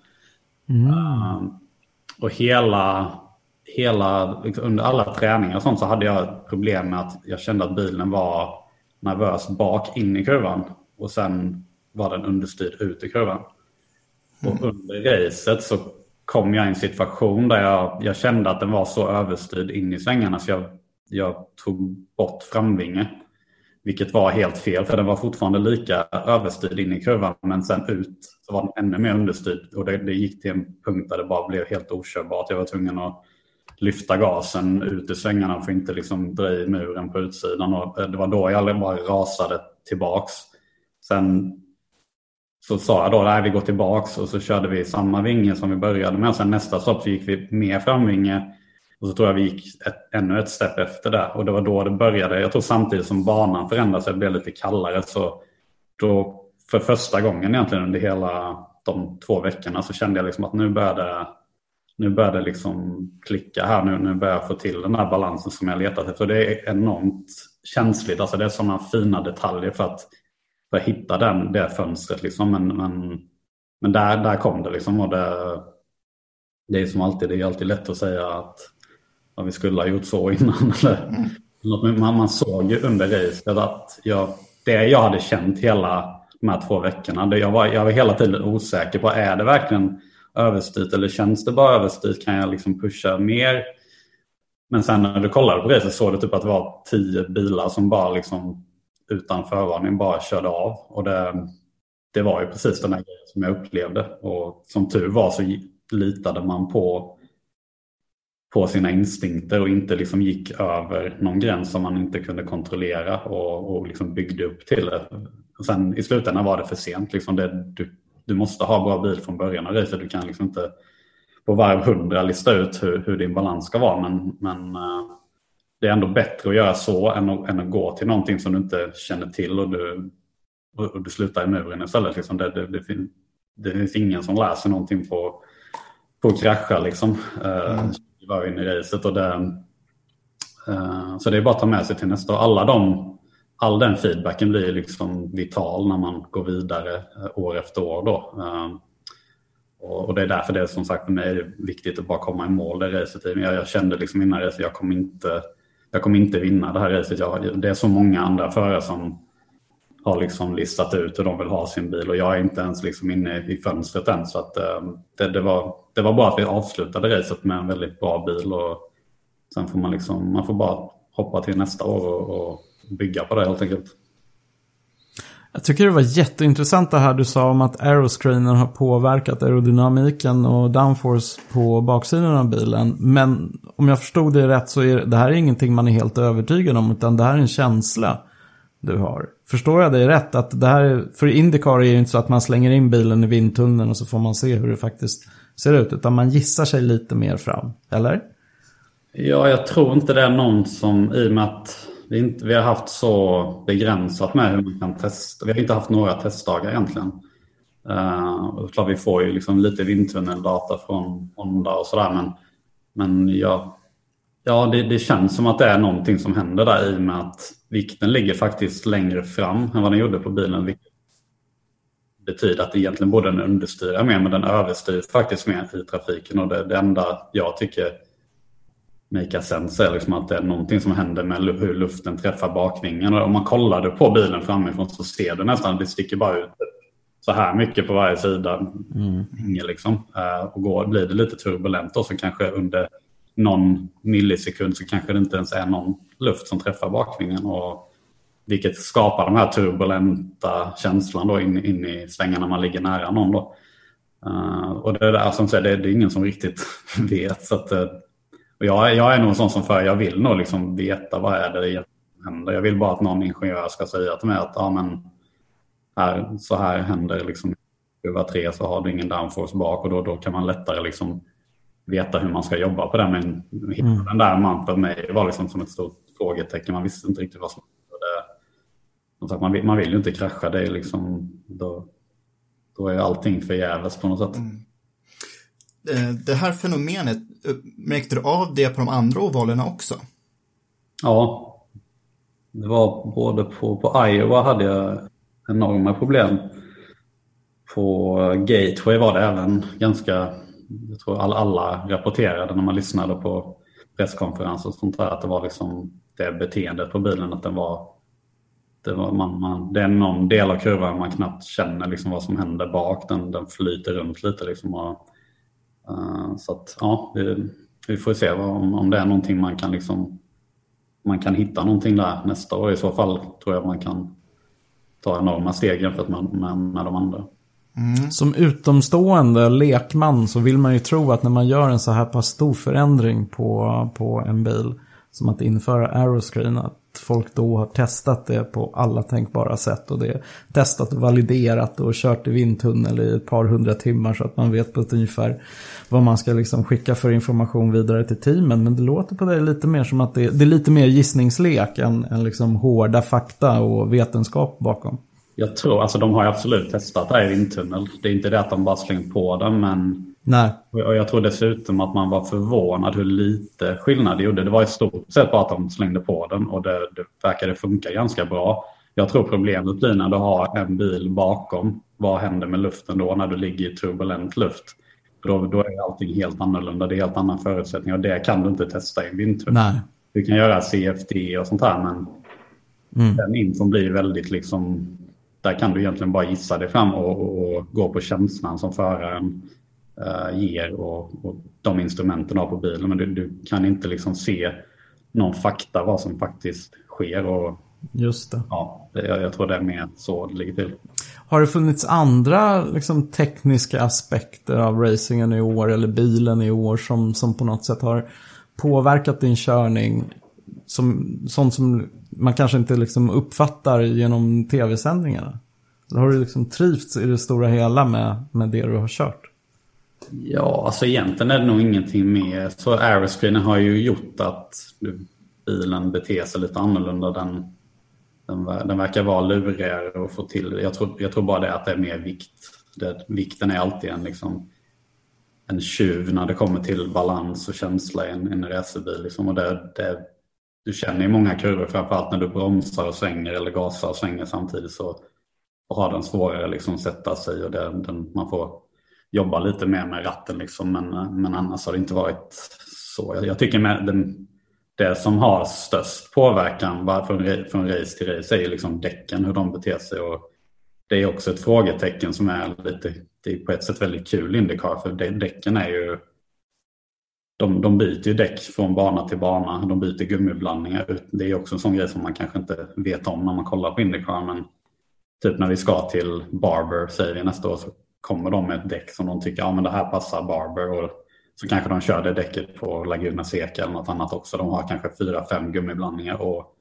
Speaker 5: Um, och hela, hela, liksom under alla träningar och sånt så hade jag problem med att jag kände att bilen var nervös bak in i kurvan. Och sen var den understyrd ut i kurvan. Och under racet så kom jag i en situation där jag, jag kände att den var så överstyrd in i svängarna så jag, jag tog bort framvinge. Vilket var helt fel för den var fortfarande lika överstyrd in i kurvan men sen ut så var den ännu mer understyrd. Och det, det gick till en punkt där det bara blev helt okörbart. Jag var tvungen att lyfta gasen ut i svängarna för att inte liksom dra i muren på utsidan. Och eh, det var då jag bara rasade tillbaks. Sen så sa jag då, nej vi går tillbaks och så körde vi samma vinge som vi började med. Sen nästa stopp så gick vi mer framvinge. Och så tror jag vi gick ett, ännu ett steg efter det. Och det var då det började. Jag tror samtidigt som banan förändrades det blev lite kallare. Så då för första gången egentligen under hela de två veckorna så kände jag liksom att nu började nu börjar det liksom klicka här. Nu, nu börjar jag få till den här balansen som jag letat efter. Det är enormt känsligt. Alltså det är sådana fina detaljer för att, för att hitta den, det fönstret. Liksom. Men, men, men där, där kom det liksom. Och det, det är som alltid, det är alltid lätt att säga att ja, vi skulle ha gjort så innan. Eller, något, man, man såg ju under racet att jag, det jag hade känt hela de här två veckorna. Det jag, var, jag var hela tiden osäker på, är det verkligen överstyrt eller känns det bara överstyrt? Kan jag liksom pusha mer? Men sen när du kollade på racet såg du typ att det var tio bilar som bara liksom utan förvarning bara körde av. Och det, det var ju precis den här grejen som jag upplevde. Och som tur var så litade man på, på sina instinkter och inte liksom gick över någon gräns som man inte kunde kontrollera och, och liksom byggde upp till det. Och sen i slutändan var det för sent. Liksom det, du, du måste ha bra bil från början av racet. Du kan liksom inte på varv hundra lista ut hur, hur din balans ska vara. Men, men eh, det är ändå bättre att göra så än att, än att gå till någonting som du inte känner till och du, och, du slutar i muren istället. Liksom det, det, det, fin, det finns ingen som läser någonting på, på att krascha liksom. Eh, mm var in i racet och det, uh, så det är bara att ta med sig till nästa. Alla de all den feedbacken blir liksom vital när man går vidare eh, år efter år. Då. Eh, och det är därför det är som sagt för mig är viktigt att bara komma i mål det racet. Jag, jag kände liksom innan racet jag kommer inte, jag kommer inte vinna det här racet. Jag, det är så många andra förare som har liksom listat ut hur de vill ha sin bil och jag är inte ens liksom inne i fönstret än. Så att, eh, det, det, var, det var bra att vi avslutade racet med en väldigt bra bil och sen får man liksom, man får bara hoppa till nästa år och, och bygga på det helt enkelt.
Speaker 2: Jag tycker det var jätteintressant det här du sa om att aeroscreener har påverkat aerodynamiken och downforce på baksidan av bilen. Men om jag förstod det rätt så är det här är ingenting man är helt övertygad om utan det här är en känsla du har. Förstår jag dig rätt? Att det här för Indycar är det inte så att man slänger in bilen i vindtunneln och så får man se hur det faktiskt ser ut, utan man gissar sig lite mer fram, eller?
Speaker 5: Ja, jag tror inte det är någon som, i och med att vi, inte, vi har haft så begränsat med hur man kan testa. Vi har inte haft några testdagar egentligen. Uh, klart, vi får ju liksom lite vindtunneldata från Honda och sådär. Men, men ja, ja det, det, känns som att det är någonting som händer där i och med att vikten ligger faktiskt längre fram än vad den gjorde på bilen. Vilket betyder att egentligen borde den understyra mer men den överstyr faktiskt mer i trafiken. Och det, det enda jag tycker make sense är liksom att det är någonting som händer med hur luften träffar bakvingen. Och om man kollar på bilen framifrån så ser du nästan det sticker bara ut så här mycket på varje sida. Mm. Liksom. Eh, och går, blir det lite turbulent då så kanske under någon millisekund så kanske det inte ens är någon luft som träffar bakvingen. Och, vilket skapar den här turbulenta känslan då in, in i svängarna när man ligger nära någon. Då. Uh, och det, är, som säger, det, det är ingen som riktigt vet. Så att, eh, och jag, jag är nog en sån som för jag vill nog liksom veta vad är det som händer. Jag vill bara att någon ingenjör ska säga till mig att ja, men, här, så här händer liksom kurva tre så har du ingen downforce bak och då, då kan man lättare liksom veta hur man ska jobba på det. Men mm. den där man för mig var liksom som ett stort frågetecken. Man visste inte riktigt vad som det, man, vill, man vill ju inte krascha. Det är liksom, då, då är allting förgäves på något sätt. Mm.
Speaker 3: Eh, det här fenomenet, eh, märkte du av det på de andra ovalerna också?
Speaker 5: Ja, det var både på, på Iowa hade jag enorma problem. På Gateway var det även ganska, jag tror alla, alla rapporterade när man lyssnade på presskonferenser och sånt där att det var liksom det beteendet på bilen att den var det, var man, man, det är någon del av kurvan man knappt känner liksom vad som händer bak. Den, den flyter runt lite. Liksom och, uh, så att, ja, vi, vi får se vad, om, om det är någonting man kan, liksom, man kan hitta någonting där nästa år. I så fall tror jag man kan ta enorma steg jämfört med, med, med de andra.
Speaker 2: Mm. Som utomstående lekman så vill man ju tro att när man gör en så här pass stor förändring på, på en bil som att införa aeroscreen att folk då har testat det på alla tänkbara sätt och det är testat och validerat och kört i vindtunnel i ett par hundra timmar så att man vet på ett ungefär vad man ska liksom skicka för information vidare till teamen. Men det låter på dig lite mer som att det, det är lite mer gissningslek än, än liksom hårda fakta och vetenskap bakom.
Speaker 5: Jag tror, alltså de har ju absolut testat det här i vindtunnel. Det är inte det att de bara slängt på den men
Speaker 2: Nej.
Speaker 5: Och jag tror dessutom att man var förvånad hur lite skillnad det gjorde. Det var i stort sett bara att de slängde på den och det, det verkade funka ganska bra. Jag tror problemet blir när du har en bil bakom. Vad händer med luften då när du ligger i turbulent luft? Då, då är allting helt annorlunda. Det är helt annan förutsättning och det kan du inte testa i en vindtunnel. Du kan göra CFD och sånt här men mm. den infon blir väldigt liksom... Där kan du egentligen bara gissa dig fram och, och, och gå på känslan som föraren uh, ger och, och, de instrumenten har på bilen. Men du, du, kan inte liksom se någon fakta vad som faktiskt sker. Och,
Speaker 2: Just det.
Speaker 5: Ja, jag, jag tror det är mer så det ligger till.
Speaker 2: Har det funnits andra liksom, tekniska aspekter av racingen i år eller bilen i år som, som på något sätt har påverkat din körning? Som, sånt som man kanske inte liksom uppfattar genom tv-sändningarna? Har du liksom trivts i det stora hela med, med det du har kört?
Speaker 5: Ja, alltså egentligen är det nog ingenting mer. Så aeroscreenen har ju gjort att bilen beter sig lite annorlunda. Den, den, den verkar vara lurigare att få till. Jag tror, jag tror bara det att det är mer vikt. Det, vikten är alltid en, liksom, en tjuv när det kommer till balans och känsla i en, en racerbil. Liksom. Och det, det, du känner i många kurvor, framförallt när du bromsar och svänger eller gasar och svänger samtidigt så har den svårare liksom att liksom sätta sig och den, den, man får jobba lite mer med ratten liksom. Men, men annars har det inte varit så. Jag, jag tycker med den, det som har störst påverkan bara från, från race till race är liksom däcken, hur de beter sig. Och det är också ett frågetecken som är lite, det är på ett sätt väldigt kul Indycar för däcken är ju de, de byter ju däck från bana till bana. De byter gummiblandningar. Det är också en sån grej som man kanske inte vet om när man kollar på Indycar. Men typ när vi ska till Barber säger vi nästa år så kommer de med ett däck som de tycker ja, men det här passar Barber. Och så kanske de kör det däcket på Laguna Seca eller något annat också. De har kanske fyra, fem gummiblandningar. Och,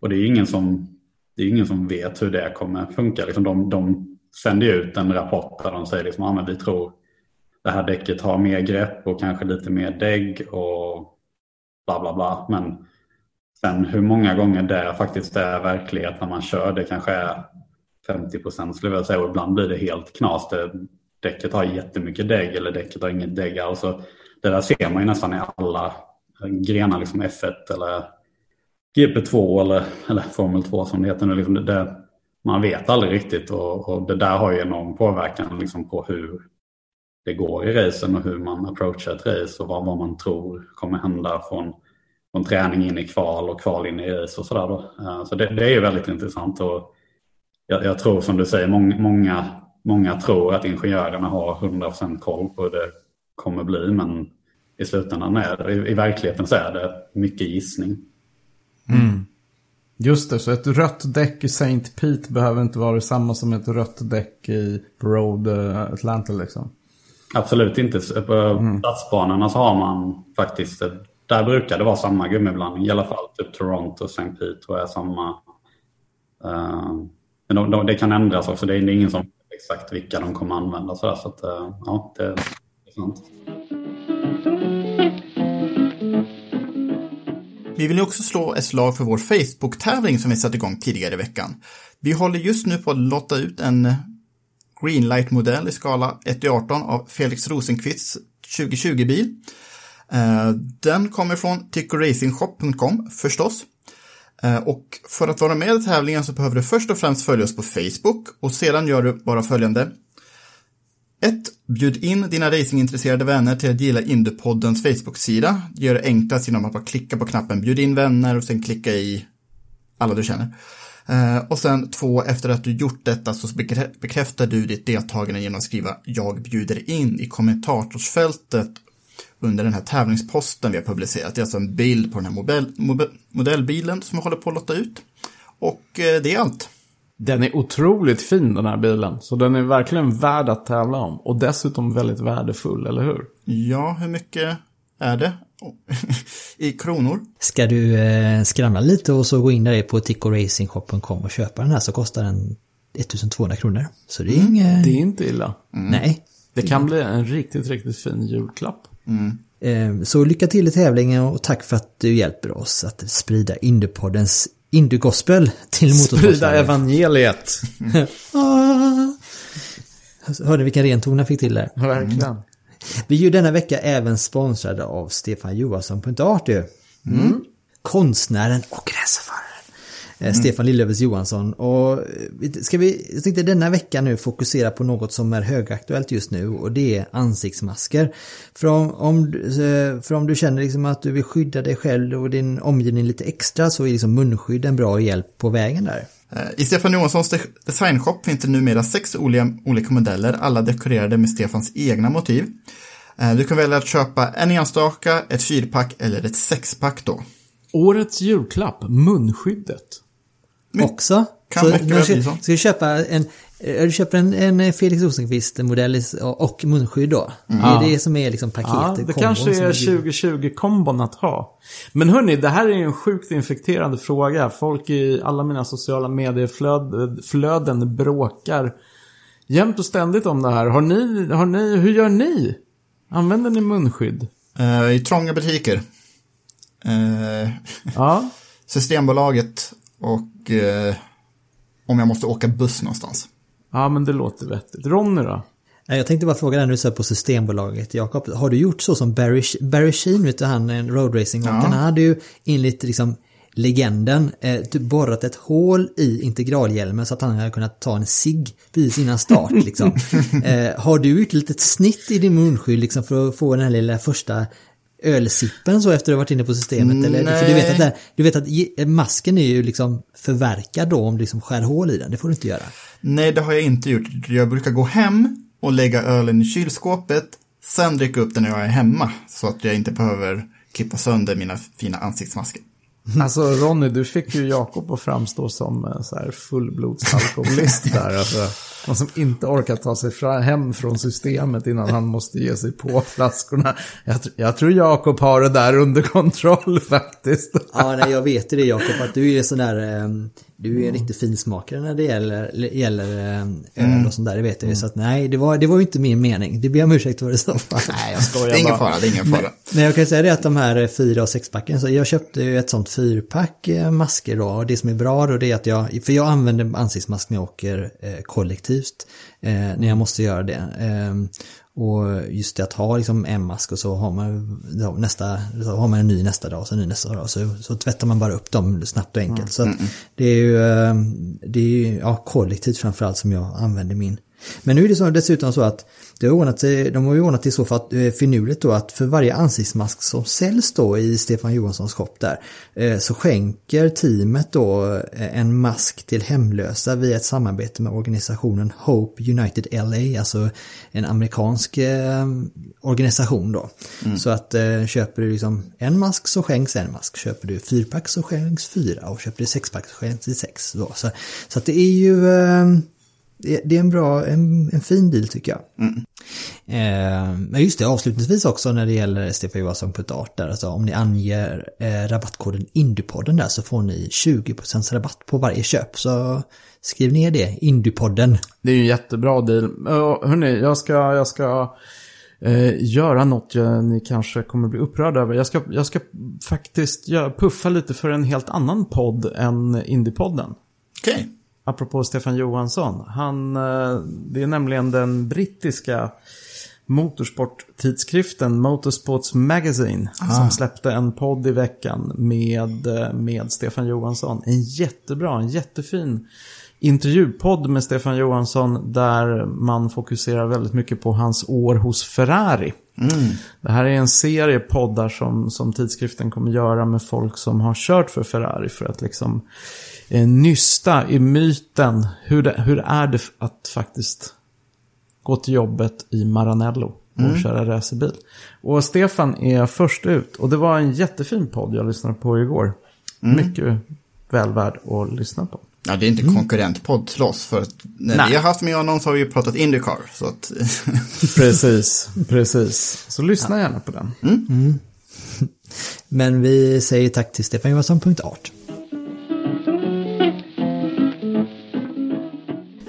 Speaker 5: och det är ingen som det är ingen som vet hur det kommer funka. Liksom de, de sänder ut en rapport där de säger liksom, ja, men vi tror det här däcket har mer grepp och kanske lite mer dägg och bla bla bla. Men sen hur många gånger det faktiskt är verklighet när man kör, det kanske är 50 procent skulle jag säga och ibland blir det helt knas. Det, däcket har jättemycket dägg eller däcket har inget dägg alls. Det där ser man ju nästan i alla grenar, liksom F1 eller GP2 eller, eller Formel 2 som det heter nu. Liksom det, man vet aldrig riktigt och, och, det där har ju enorm påverkan liksom på hur det går i racen och hur man approachar ett race och vad, vad man tror kommer hända från, från träning in i kval och kval in i race och sådär. Då. Eh, så det, det är ju väldigt intressant och jag, jag, tror som du säger, många, många, många tror att ingenjörerna har 100% koll på hur det kommer bli men i slutändan är det, i, i verkligheten så är det mycket gissning.
Speaker 2: Mm. Just det, så ett rött däck i St. Pete behöver inte vara detsamma som ett rött däck i Road eh, Atlanta liksom.
Speaker 5: Absolut inte. På mm. stadsbanorna så har man faktiskt, där brukar det vara samma gummiblandning. I alla fall typ Toronto och St. Pete tror jag är samma. Uh, men de, de, det kan ändras också. Det är, det är ingen som vet exakt vilka de kommer använda. Så, där, så att, uh, ja, det är sant.
Speaker 3: Vi vill också slå ett slag för vår Facebook-tävling som vi satte igång tidigare i veckan. Vi håller just nu på att lotta ut en Greenlight-modell i skala 1-18 av Felix Rosenqvists 2020-bil. Eh, den kommer från tickoracingshop.com förstås. Eh, och för att vara med i tävlingen så behöver du först och främst följa oss på Facebook och sedan gör du bara följande. 1. Bjud in dina racingintresserade vänner till att gilla Indupoddens Facebook-sida. Det gör det enklast genom att bara klicka på knappen bjud in vänner och sen klicka i alla du känner. Eh, och sen två, efter att du gjort detta så bekräftar du ditt deltagande genom att skriva jag bjuder in i kommentatorsfältet under den här tävlingsposten vi har publicerat. Det är alltså en bild på den här modell, modellbilen som vi håller på att lotta ut. Och eh, det är allt.
Speaker 2: Den är otroligt fin den här bilen. Så den är verkligen värd att tävla om. Och dessutom väldigt värdefull, eller hur?
Speaker 3: Ja, hur mycket är det? I kronor.
Speaker 4: Ska du eh, skramla lite och så gå in där på tickoracingshop.com och köpa den här så kostar den 1200 kronor. Så det är mm. inget...
Speaker 2: Det är inte illa.
Speaker 4: Mm. Nej.
Speaker 2: Det kan bli en riktigt, riktigt fin julklapp.
Speaker 3: Mm.
Speaker 4: Eh, så lycka till i tävlingen och tack för att du hjälper oss att sprida Indypoddens Indy-gospel till motorsportsverige.
Speaker 2: Sprida evangeliet.
Speaker 4: ah. Hörde vilken ren ton jag fick till där.
Speaker 2: Verkligen.
Speaker 4: Vi är ju denna vecka även sponsrade av Stefan Johansson.art mm. Konstnären och racerföraren. Eh, mm. Stefan Lillövers Johansson. Och eh, ska vi, jag tänkte denna vecka nu fokusera på något som är högaktuellt just nu och det är ansiktsmasker. För om, om, eh, för om du känner liksom att du vill skydda dig själv och din omgivning lite extra så är liksom munskydd en bra hjälp på vägen där.
Speaker 3: I Stefan Johanssons designshop finns det numera sex olika, modeller, alla dekorerade med Stefans egna motiv. Du kan välja att köpa en enstaka, ett fyrpack eller ett sexpack då.
Speaker 2: Årets julklapp, munskyddet.
Speaker 4: Också.
Speaker 3: Kan så,
Speaker 4: du ska, ska du köpa en, du köper en, en Felix Rosenqvist-modell och munskydd då? Mm. Det är det som är liksom paketet.
Speaker 2: Ja, det kanske är 2020-kombon att ha. Men hörni, det här är ju en sjukt infekterande fråga. Folk i alla mina sociala medieflöden bråkar jämt och ständigt om det här. Har ni, har ni, hur gör ni? Använder ni munskydd?
Speaker 3: Uh, I trånga butiker. Uh,
Speaker 2: ja.
Speaker 3: Systembolaget och uh, om jag måste åka buss någonstans.
Speaker 2: Ja, men det låter vettigt. Ronny då?
Speaker 4: Jag tänkte bara fråga dig nu så på Systembolaget, Jakob. Har du gjort så som Barry, Barry Sheen, vet du han, en roadracing ja. Han hade ju enligt liksom legenden eh, typ borrat ett hål i integralhjälmen så att han hade kunnat ta en sig precis innan start. Liksom. eh, har du gjort ett litet snitt i din munskydd liksom, för att få den här lilla första ölsippen så efter att ha varit inne på systemet? Eller, för du vet, att där, du vet att masken är ju liksom förverkad då om du liksom skär hål i den. Det får du inte göra.
Speaker 3: Nej, det har jag inte gjort. Jag brukar gå hem och lägga ölen i kylskåpet, sen dricka upp den när jag är hemma. Så att jag inte behöver klippa sönder mina fina ansiktsmasker.
Speaker 2: Alltså Ronny, du fick ju Jakob att framstå som eh, så här fullblodsalkoholist där. Alltså, någon som inte orkar ta sig hem från systemet innan han måste ge sig på flaskorna. Jag, jag tror Jakob har det där under kontroll faktiskt.
Speaker 4: Ja, nej, jag vet ju det Jakob, att du är sån där... Eh, Du är en riktig finsmakare när det gäller, gäller eh, öl och sånt där, det vet jag ju. Så att nej, det var, det var ju inte min mening. Det ber jag om ursäkt för i så fall.
Speaker 2: Nej, jag skojar
Speaker 3: Det är ingen
Speaker 2: bara.
Speaker 3: fara, det är ingen fara.
Speaker 4: Men jag kan säga det att de här fyra och sexpacken, så jag köpte ju ett sånt fyrpack eh, masker då. Och det som är bra då det är att jag, för jag använder ansiktsmask när jag åker eh, kollektivt. Eh, när jag måste göra det. Eh, och just det att ha liksom en mask och så har man, nästa, så har man en ny nästa dag och så en ny nästa dag. Så, så tvättar man bara upp dem snabbt och enkelt. Så att det är ju, eh, det är ju ja, kollektivt framförallt som jag använder min. Men nu är det så, dessutom så att det har ordnat sig, de har ju ordnat det så för att, eh, finurligt då att för varje ansiktsmask som säljs då i Stefan Johanssons shop där eh, så skänker teamet då eh, en mask till hemlösa via ett samarbete med organisationen Hope United LA, alltså en amerikansk organisation då. Så att köper du liksom en mask så skänks en mask, köper du fyrpack så skänks fyra och köper du sexpack så skänks det sex. Då. Så, så att det är ju det, är en bra, en, en fin deal tycker jag. Eh, men just det, avslutningsvis också när det gäller Stefan Johansson på ett art där, alltså om ni anger eh, rabattkoden Indiepodden där så får ni 20% rabatt på varje köp. Så skriv ner det, Indiepodden.
Speaker 2: Det är ju en jättebra deal. Hörni, jag ska, jag ska eh, göra något jag, ni kanske kommer bli upprörda över. Jag ska, jag ska faktiskt göra, puffa lite för en helt annan podd än Indiepodden.
Speaker 3: Okej.
Speaker 2: Apropå Stefan Johansson. Han, eh, det är nämligen den brittiska motorsporttidskriften Motorsports Magazine som släppte en podd i veckan med, eh, med Stefan Johansson. En jättebra, en jättefin intervjupodd med Stefan Johansson där man fokuserar väldigt mycket på hans år hos Ferrari. Det här är en serie poddar som, som tidskriften kommer göra med folk som har kört för Ferrari för att liksom eh, nysta i myten. Hur, det, hur är det att faktiskt gå till jobbet i Maranello och köra racerbil. Och Stefan är först ut. Och det var en jättefin podd jag lyssnade på igår. Mycket väl värd att lyssna på.
Speaker 3: Ja, det är inte konkurrentpodd till oss. För att när
Speaker 2: Nej.
Speaker 3: vi har haft med honom så har vi pratat Indycar. Så att,
Speaker 2: Precis, precis. Så lyssna gärna på den.
Speaker 4: Men vi säger tack till Stefan Johansson.art.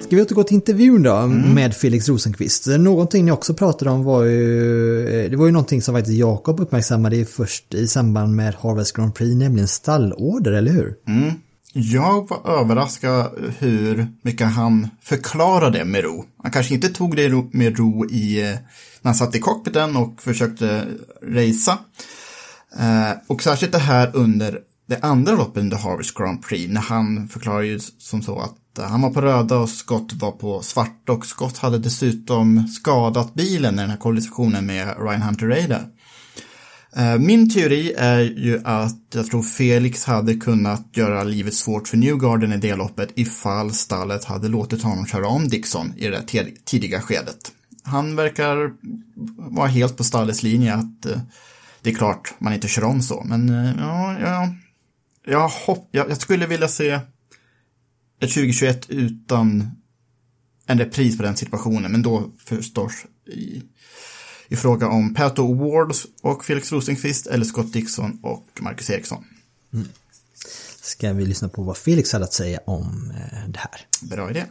Speaker 4: Ska vi återgå till intervjun då med Felix Rosenqvist. Någonting ni också pratade om var ju, eh, det var ju någonting som faktiskt Jakob uppmärksammade först i samband med Harvest Grand Prix, nämligen stallorder, eller hur? Mm.
Speaker 3: jag var överraskad hur mycket han förklarade med ro. Han kanske inte tog det med ro i, eh, när han satt i cockpiten och försökte racea. Eh, och särskilt det här under det andra loppet under Harvest Grand Prix, när han förklarar ju som så att eh, han var på röda och Scott var på svarta och Scott hade dessutom skadat bilen i den här kollisionen med Ryan Hunter Raider. Eh, min teori är ju att jag tror Felix hade kunnat göra livet svårt för Newgarden i det loppet ifall stallet hade låtit honom köra om Dixon i det tidiga skedet. Han verkar vara helt på stallets linje att eh, det är klart man inte kör om så, men ja, ja jag, hopp, jag, jag skulle vilja se ett 2021 utan en repris på den situationen, men då förstås i, i fråga om Pato Awards och Felix Rosenqvist eller Scott Dixon och Marcus Eriksson.
Speaker 4: Ska vi lyssna på vad Felix hade att säga om eh, det här.
Speaker 3: Bra idé.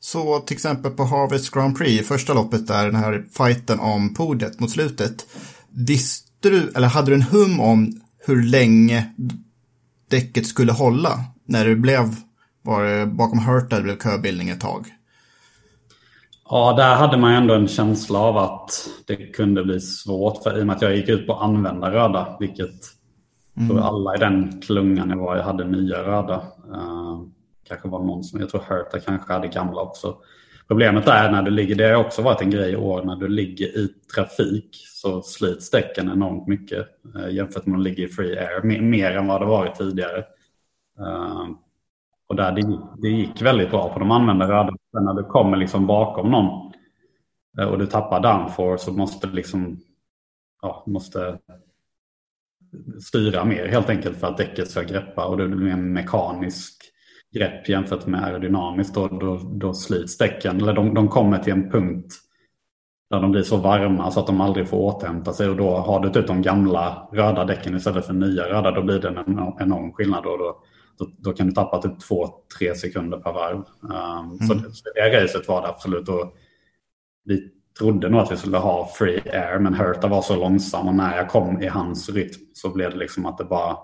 Speaker 3: Så till exempel på Harvest Grand Prix, första loppet där, den här fighten om podiet mot slutet. Visste du, eller hade du en hum om hur länge däcket skulle hålla? När det blev, var det bakom Hurt där det blev köbildning ett tag?
Speaker 5: Ja, där hade man ändå en känsla av att det kunde bli svårt. För, I och med att jag gick ut på att använda röda, vilket jag tror alla i den klungan jag var i hade nya röda. Uh, kanske var någon som, jag tror Herta kanske hade gamla också. Problemet är när du ligger, det har också varit en grej i år, när du ligger i trafik så slits däcken enormt mycket eh, jämfört med att ligga i free air. Mer, mer än vad det varit tidigare. Ehm, och där det, det gick väldigt bra på de använda röda. När du kommer liksom bakom någon eh, och du tappar downforce så måste liksom ja, måste styra mer helt enkelt för att däcket ska greppa och det blir en mekanisk grepp jämfört med aerodynamiskt. Då, då, då slits däcken, eller de, de kommer till en punkt där de blir så varma så att de aldrig får återhämta sig och då har du typ de gamla röda däcken istället för nya röda då blir det en enorm- skillnad och då, då, då kan du tappa typ två, tre sekunder per varv. Um,
Speaker 3: Mm.
Speaker 5: så, det- så det racet var det absolut. Och vi trodde nog att vi skulle ha free air, men Herta var så långsam och när jag kom i hans rytm så blev det liksom att det bara,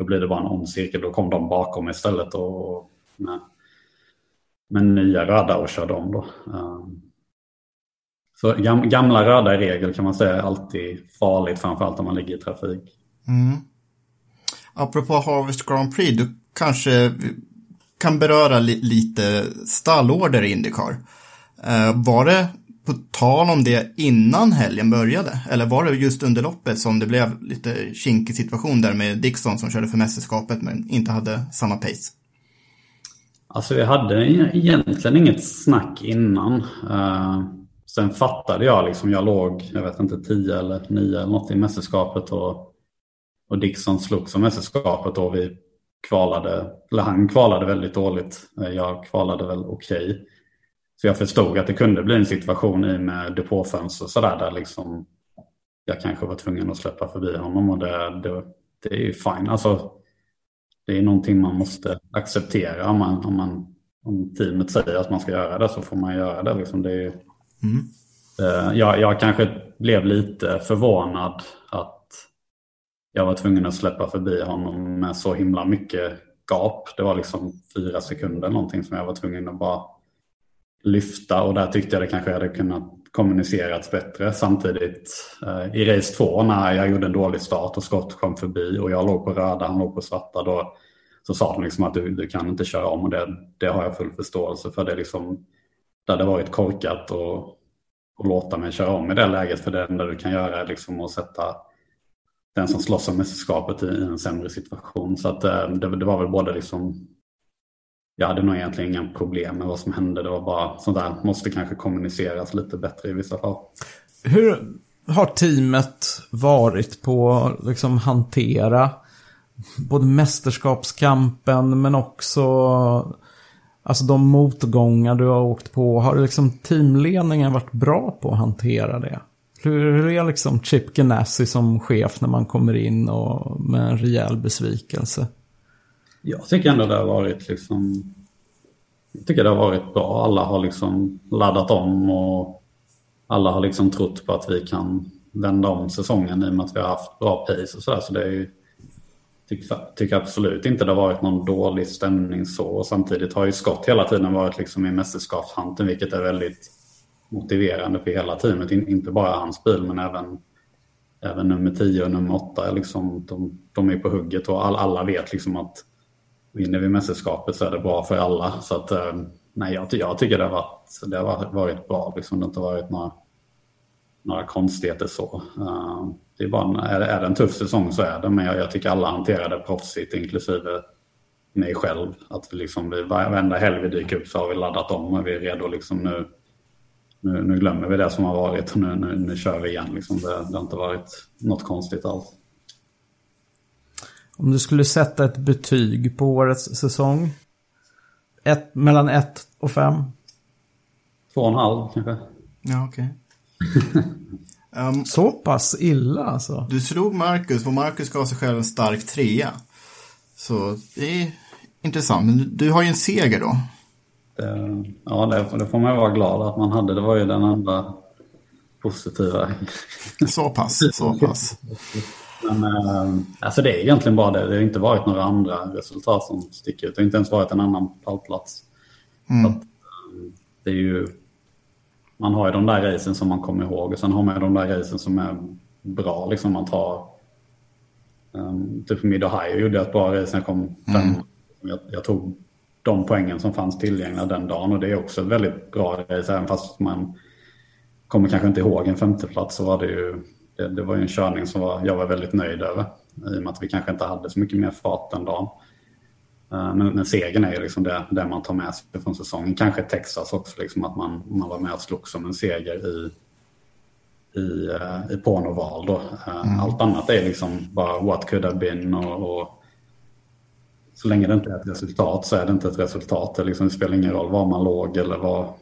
Speaker 5: då blir det bara en ond cirkel. Då kom de bakom istället och, med, med nya röda och körde om då. Ehm, så gamla röda i regel kan man säga är alltid farligt, framförallt om man ligger i trafik. Mm.
Speaker 3: Apropå Harvest Grand Prix, du kanske kan beröra li lite stallorder i Indycar. Eh, var det på tal om det innan helgen började? Eller var det just under loppet som det blev lite kinkig situation där med Dixon som körde för mästerskapet men inte hade samma pace?
Speaker 5: Alltså vi hade egentligen inget snack innan. Eh, sen fattade jag liksom, jag låg, jag vet inte, 10 eller 9 eller något i mästerskapet och, och Dixon slogs om mästerskapet och vi kvalade, eller han kvalade väldigt dåligt. Eh, jag kvalade väl okej. Så jag förstod att det kunde bli en situation i med depåfönster och sådär där liksom jag kanske var tvungen att släppa förbi honom och det, det, det är ju fine. Alltså, det är någonting man måste acceptera. Om, man, om, man, om teamet säger att man ska göra det så får man göra det. Liksom det är, ju- Eh, jag, jag kanske blev lite förvånad att jag var tvungen att släppa förbi honom med så himla mycket gap. Det var liksom fyra sekunder någonting som jag var tvungen att bara lyfta och där tyckte jag det kanske hade kunnat kommunicerats bättre. Samtidigt eh, i race två när jag gjorde en dålig start och Scott kom förbi och jag låg på röda, han låg på svarta, då så sa de liksom att du, du kan inte köra om och det, det har jag full förståelse för. Det, liksom, det hade varit korkat och, och låta mig köra om i det läget för det enda du kan göra är liksom att sätta den som slåss om mästerskapet i, i en sämre situation. Så att, eh, det, det var väl både liksom jag hade nog egentligen inga problem med vad som hände. Det var bara sånt där, måste kanske kommuniceras lite bättre i vissa fall.
Speaker 2: Hur har teamet varit på att liksom hantera både mästerskapskampen men också alltså de motgångar du har åkt på? Har liksom teamledningen varit bra på att hantera det? Hur, är liksom Chip Ganassi som chef när man kommer in och med en rejäl besvikelse?
Speaker 5: Jag tycker ändå det har varit liksom jag tycker det har varit bra. Alla har liksom laddat om och alla har liksom trott på att vi kan vända om säsongen i och med att vi har haft bra pace och sådär. Så det är ju, tycker, tycker absolut inte det har varit någon dålig stämning så. Och samtidigt har ju Scott hela tiden varit liksom i mästerskapshanten vilket är väldigt motiverande för hela teamet. Inte bara hans bil men även, även nummer 10 och nummer 8. Liksom, de, de är på hugget och all, alla vet liksom att vinner vi mästerskapet så är det bra för alla. Så att, eh, nej, jag, jag tycker det har varit, det har varit- bra. Liksom. Det har inte varit några, några konstigheter så. Eh, det är, bara, är, det- är det en tuff säsong så är det, men jag, jag tycker alla hanterar det proffsigt, inklusive mig själv. Att vi liksom, vi, varenda helg vi dyker upp så har vi laddat om och vi är redo liksom nu. Nu, nu glömmer vi det som har varit och nu, nu, nu kör vi igen. Liksom. Det, det har inte varit något konstigt alls.
Speaker 2: Om du skulle sätta ett betyg på årets säsong? Ett, mellan 1 och 5?
Speaker 5: Två och en halv kanske.
Speaker 3: Ja, okej. Ehm,
Speaker 2: Så pass illa alltså?
Speaker 3: du slog Marcus och Marcus gav sig själv en stark trea. Så det är intressant. Men du, du har ju en seger då.
Speaker 5: Det, ja, det, det får man vara glad att man hade. Det var ju den enda positiva.
Speaker 3: Så pass, så pass.
Speaker 5: Men eh, alltså det är egentligen bara det. Det har inte varit några andra resultat som sticker ut. Det har inte ens varit en annan pallplats. Så att, eh, det är ju, man har ju de där racen som man kommer ihåg och sen har man ju de där racen som är bra. Liksom man tar, um, typ Mid Ohio gjorde ett bra race när jag kom fem. Jag, jag tog de poängen som fanns tillgängliga den dagen och det är också ett väldigt bra race även fast man kommer kanske inte ihåg en femteplats så var det ju det, det var ju en körning som var, jag var väldigt nöjd över i och med att vi kanske inte hade så mycket mer fart den dagen. Eh, Men, men segern är ju liksom det, det man tar med sig från säsongen. Kanske Texas också, liksom att man, man var med och slogs som en seger i, i, eh, i Pornoval. Då. Eh, Allt annat är liksom bara what could have been och, och så länge det inte är ett resultat så är det inte ett resultat. Det, liksom, det spelar ingen roll var man låg eller var,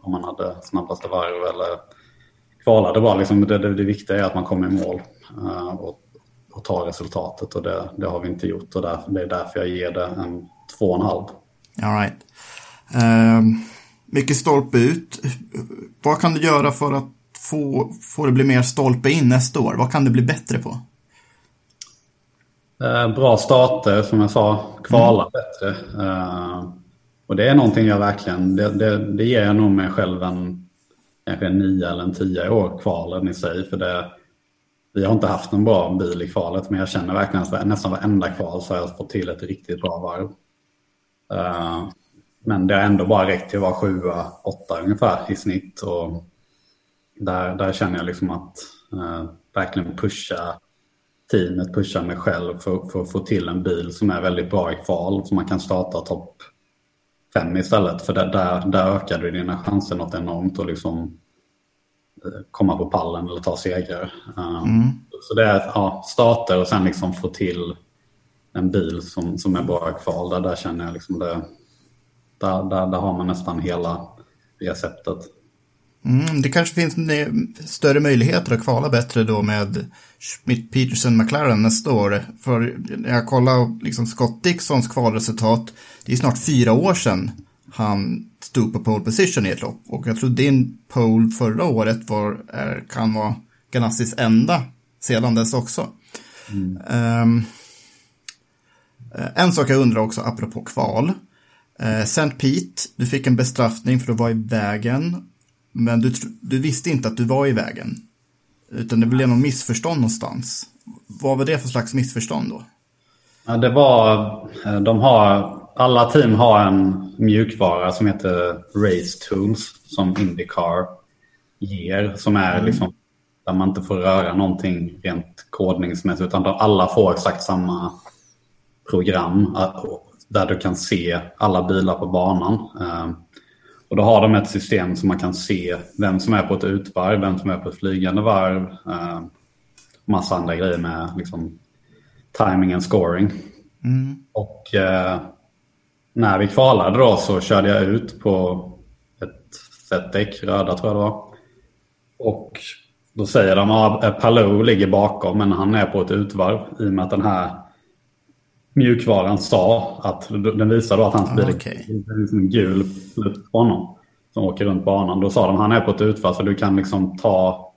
Speaker 5: om man hade snabbaste varv eller kvalade bara. Liksom, det, det, det viktiga är att man kommer i mål. Eh, och och ta resultatet och det, det har vi inte gjort och därför, det är därför jag ger det en två och en halv.
Speaker 3: All right. Ehm, mycket stolpe ut. Vad kan du göra för att få, få det bli mer stolpe in nästa år? Vad kan du bli bättre på?
Speaker 5: Eh, bra starter, som jag sa. Kvala
Speaker 3: Mm.
Speaker 5: bättre. Eh, och det är någonting jag verkligen, det, det, det ger jag nog mig själv en, kanske en nio eller en tio i år, kvalen i sig. För det, vi har inte haft en bra bil i kvalet, men jag känner verkligen att nästan varenda kval så har jag fått till ett riktigt bra varv. Uh, men det har ändå bara räckt till att vara sjua, åtta ungefär i snitt. Och där, där känner jag liksom att uh, verkligen pusha teamet, pusha mig själv för, för att få till en bil som är väldigt bra i kval. Så man kan starta topp fem istället. För där, där, där ökar du dina chanser något enormt och liksom komma på pallen eller ta segrar. Um, Så det är ja, starter och sen liksom få till en bil som, som är bra kval. Där, där känner jag liksom det. Där, där, där har man nästan hela receptet.
Speaker 3: Mm, det kanske finns större möjligheter att kvala bättre då med Schmidt Peterson McLaren nästa år. För när jag kollar liksom Scott Dixons kvalresultat, det är snart fyra år sedan han stod på pole position i ett lopp. Och jag tror din pole förra året var, är, kan vara Ganassis enda sedan dess också. Mm. Um, en sak jag undrar också apropå kval. Eh, uh, St. Pete, du fick en bestraffning för att vara i vägen. Men du, du visste inte att du var i vägen. Utan det blev någon missförstånd någonstans. Vad var det för slags missförstånd då?
Speaker 5: Ja, det var, eh, de har, alla team har en mjukvara som heter Race Tools som Indycar ger. Som är liksom där man inte får röra någonting rent kodningsmässigt utan alla får exakt samma program eh, där du kan se alla bilar på banan. Eh, Och då har de ett system som man kan se vem som är på ett utvarv, vem som är på ett flygande varv. Eh, massa andra grejer med liksom, timing and scoring. Och eh, när vi kvalade då så körde jag ut på ett däck, röda tror jag det var. Och då säger de att Palou ligger bakom men han är på ett utvarv i och med att den här mjukvaran sa att den visar då att hans bil
Speaker 3: Ah,
Speaker 5: det är liksom gul på honom som åker runt banan. Då sa de han är på ett utvarv så du kan liksom ta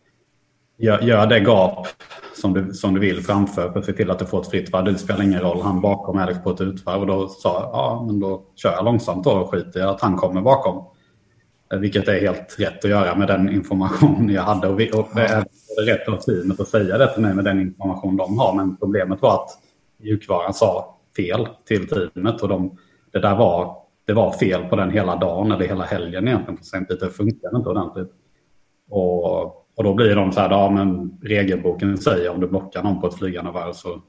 Speaker 5: gör, gör det gap som du, som du vill framför för att se till att du får ett fritt varv. Det spelar ingen roll, han bakom är på ett utvarv. Och då sa jag, ja men då kör jag långsamt då och skiter i att han kommer bakom. Eh, vilket är helt rätt att göra med den information jag hade. Och, vi, och det är rätt av teamet att säga det till mig med den information de har. Men problemet var att mjukvaran sa fel till teamet. Och de, det där var, det var fel på den hela dagen eller hela helgen egentligen. På St. Peter funkade inte ordentligt. Och, och då blir de så här, ja men regelboken säger om du blockar någon på ett flygande varv så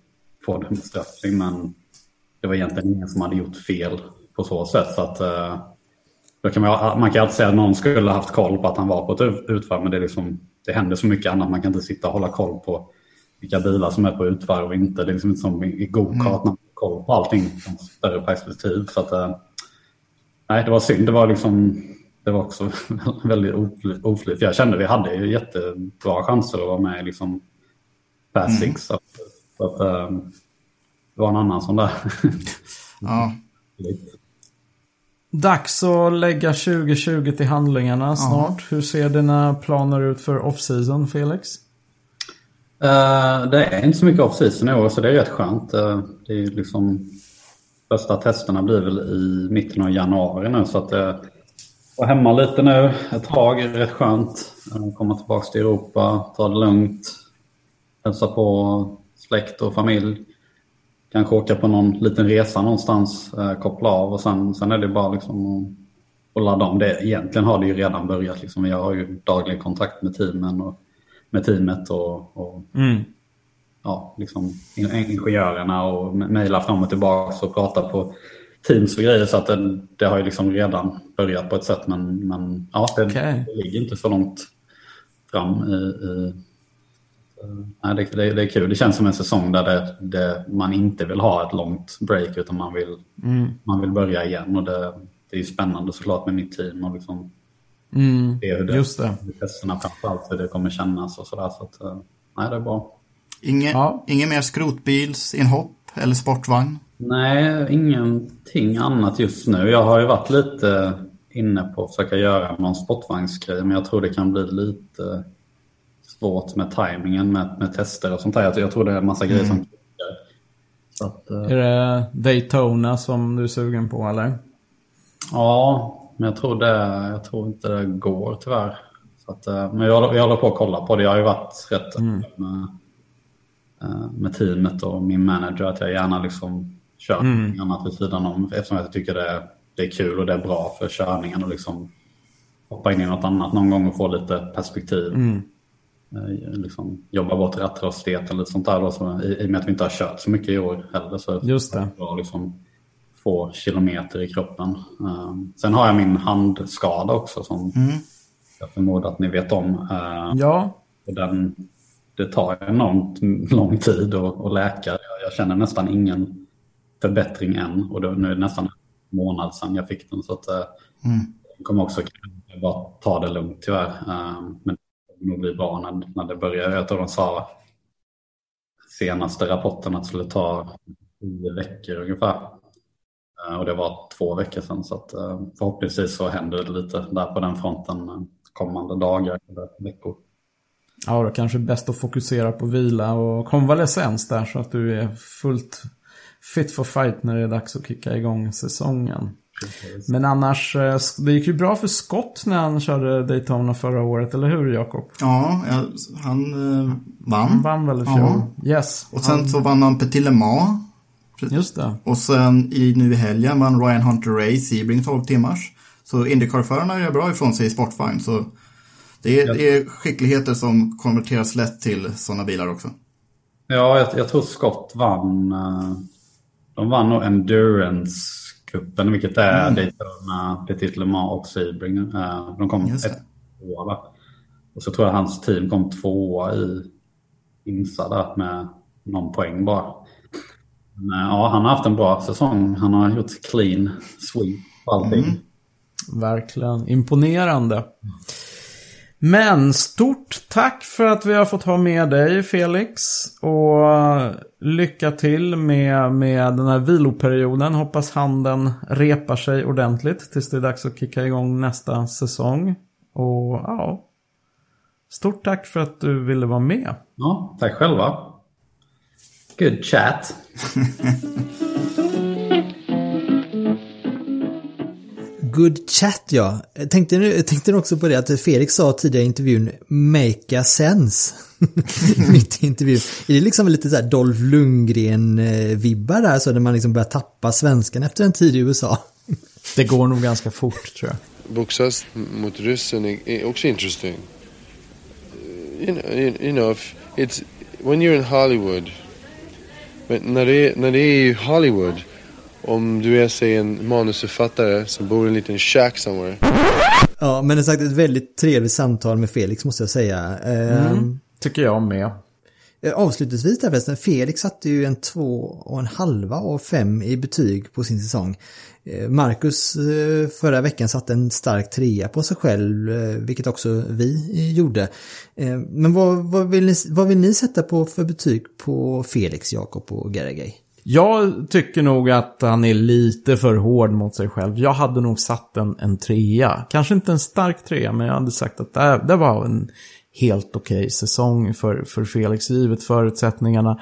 Speaker 5: får du en bestraffning. Men det var egentligen ingen som hade gjort fel på så sätt. Så att, eh, kan man, man kan alltid säga att någon skulle ha haft koll på att han var på ett ut- utvarv. Men det, är liksom, det händer så mycket annat. Man kan inte sitta och hålla koll på vilka bilar som är på utvarv och inte. Det är liksom inte som i go-kart när man har koll på allting från större perspektiv. Så att, eh, nej, det var synd. Det var liksom det var också väldigt ofly- oflyt. Jag kände vi hade ju jättebra chanser att vara med i liksom Fast Six. Så, så att, eh, det var en annan sån där.
Speaker 3: Ja,
Speaker 2: Dags att lägga 2020 till handlingarna snart. Hur ser dina planer ut för off-season, Felix?
Speaker 5: Eh, det är inte så mycket off-season i år så det är rätt skönt. Eh, det är liksom, första testerna blir väl i mitten av januari nu så att uh, vara hemma lite nu ett tag är rätt skönt. Uh, komma tillbaka till Europa, ta det lugnt, hälsa på släkt och familj. Kanske åka på någon liten resa någonstans, uh, koppla av och sen, sen är det bara liksom att, att ladda om. Det, egentligen har det ju redan börjat. Liksom. Jag har ju daglig kontakt med teamen och med teamet och, och ja, liksom in- ingenjörerna och me- mejla fram och tillbaka och prata på Teams och grejer. Så att det, det har ju liksom redan börjat på ett sätt. Men, men ja, det,
Speaker 2: Okej.
Speaker 5: det ligger inte så långt fram i... i nej, det, det, det är kul. Det känns som en säsong där det, det, man inte vill ha ett långt break utan man vill, man vill börja igen. Och det, det är ju spännande såklart med mitt team och liksom
Speaker 2: Mm,
Speaker 5: se hur det,
Speaker 2: just det.
Speaker 5: hur testerna framförallt hur det kommer kännas och sådär. Så att, eh, nej, det är bra.
Speaker 3: Inge,
Speaker 2: Ja.
Speaker 3: Ingen mer skrotbilsinhopp eller sportvagn?
Speaker 5: Nej, ingenting annat just nu. Jag har ju varit lite inne på att försöka göra någon sportvagnsgrej, men jag tror det kan bli lite svårt med tajmingen med, med tester och sånt där. Jag, tror det är en massa grejer som krockar. Så att, eh,
Speaker 2: Är det Daytona som du är sugen på eller?
Speaker 5: Ja, men jag tror, det, jag tror inte det går tyvärr. Så att, eh, men jag, håller- jag håller på att kolla på det. Jag har ju varit rätt
Speaker 2: Mm.
Speaker 5: med, med teamet och min manager att jag gärna liksom kör
Speaker 2: Mm.
Speaker 5: annat vid sidan om. Eftersom jag tycker det, det är kul och det är bra för körningen och liksom hoppa in i något annat någon gång och få lite perspektiv.
Speaker 2: Mm.
Speaker 5: Eh, Liksom jobba bort rattrostighet eller sånt där. Då, så, i, I och med att vi inte har kört så mycket i år heller. Så
Speaker 2: Just det.
Speaker 5: bra att liksom få kilometer i kroppen. Um, sen har jag min handskada också som jag förmodar att ni vet om. Uh,
Speaker 2: Ja,
Speaker 5: och den, det tar enormt lång tid att, att läka. Jag, jag känner nästan ingen förbättring än. Och då, nu är det nästan en månad sedan jag fick den. Så att, uh, jag kommer också bara ta det lugnt tyvärr. Um, men det kommer nog bli bra när, när det börjar. Jag tror de sa senaste rapporten att det skulle ta tio veckor ungefär. Eh, Och det var två veckor sedan så att eh, förhoppningsvis så händer det lite där på den fronten eh, kommande dagar eller veckor.
Speaker 2: Ja då kanske bäst att fokusera på vila och konvalescens där så att du är fullt fit for fight när det är dags att kicka igång säsongen. Men annars, eh, det gick ju bra för Scott när han körde Daytona förra året, eller hur Jakob?
Speaker 3: Ja, han eh, vann.
Speaker 2: Han vann väl i fjol?
Speaker 3: Ja.
Speaker 2: Yes.
Speaker 3: Och sen så vann han Petit Le Mans.
Speaker 2: Just det.
Speaker 3: Och sen i nu i helgen vann Ryan Hunter Ray Sebring 12 timmars. Så Indycar-förarna gör bra ifrån sig i sportvagn. Så det är, det är skickligheter som konverteras lätt till sådana bilar också.
Speaker 5: Ja, jag, jag tror Scott vann. eh, De vann nog Endurance-cupen, vilket är Daytona, Petit Le Mans och Sebring. Eh, De kom ett tvåa va? Och så tror jag hans team kom tvåa i Insa med någon poäng bara. Men, eh, ja, han har haft en bra säsong. Han har gjort clean sweep på allting.
Speaker 2: Verkligen imponerande. Men stort tack för att vi har fått ha med dig Felix. Och lycka till med, med den här viloperioden. Hoppas handen repar sig ordentligt tills det är dags att kicka igång nästa säsong. Och ja, stort tack för att du ville vara med.
Speaker 5: Ja, tack själva. Good chat.
Speaker 4: Good chat ja. Jag tänkte, nu, jag tänkte också på det att Felix sa tidigare i intervjun make a sense. Mitt i intervjun. Är det liksom lite så här Dolph Lundgren-vibbar där så när man liksom börjar tappa svenskan efter en tid i USA?
Speaker 2: Det går nog ganska fort tror jag.
Speaker 6: boxas mot ryssen är, också interesting. You know, you, you know if it's when you're in Hollywood. Men när det, är- när det är i Hollywood. Om du är säg en manusförfattare som bor i en liten shack somewhere.
Speaker 4: Ja, men det är sagt ett väldigt trevligt samtal med Felix måste jag säga. Ehm,
Speaker 2: Tycker jag med.
Speaker 4: Eh, Avslutningsvis där förresten, Felix satte ju en två och en halva av fem i betyg på sin säsong. Eh, Marcus eh, förra veckan satte en stark trea på sig själv, vilket också vi gjorde. Eh, Men vad, vad, vill ni, vad vill ni sätta på för betyg på Felix, Jakob och Geragay?
Speaker 2: Jag tycker nog att han är lite för hård mot sig själv. Jag hade nog satt en, en trea. Kanske inte en stark trea, men jag hade sagt att det, det var en helt okej säsong för, för Felix, givet förutsättningarna.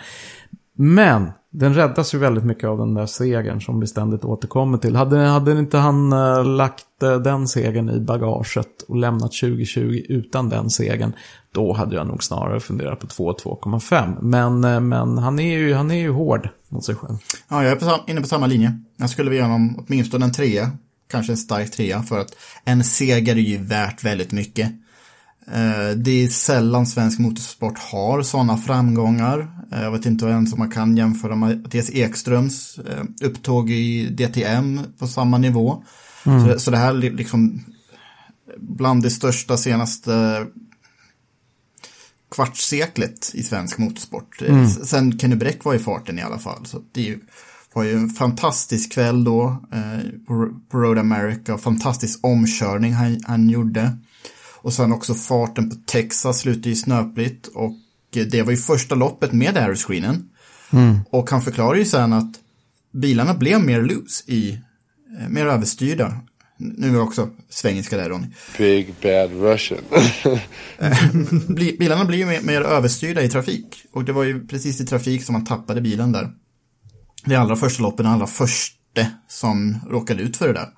Speaker 2: Men den räddas ju väldigt mycket av den där segern som vi ständigt återkommer till. Hade, hade inte han äh, lagt äh, den segern i bagaget och lämnat 2020 utan den segern, då hade jag nog snarare funderat på 2 2,5. Men, äh, men han, är ju, han är ju hård mot sig själv.
Speaker 3: Ja, jag är på, inne på samma linje. Jag skulle vilja ge honom åtminstone en trea. Kanske en stark trea för att en seger är ju värt väldigt mycket. Eh, Det är sällan svensk motorsport har sådana framgångar. Eh, Jag vet inte ens om man kan jämföra med Mattias Ekströms eh, upptåg i DTM på samma nivå. Så, så det här är liksom bland det största senaste kvartsseklet i svensk motorsport. S- Sen Kenny Bräck var i farten i alla fall. Så det ju- var ju en fantastisk kväll då eh, på, på Road America. Fantastisk omkörning han, han gjorde. Och sen också farten på Texas slutade ju snöpligt. Och det var ju första loppet med aeroscreenen. Och han förklarar ju sen att bilarna blev mer loose i, eh, mer överstyrda. Nu är jag också svengelska där Ronny.
Speaker 6: Big bad Russian.
Speaker 3: Bli- Bilarna blir ju mer, mer överstyrda i trafik. Och det var ju precis i trafik som man tappade bilen där. Det allra första loppet, den allra första som råkade ut för det där.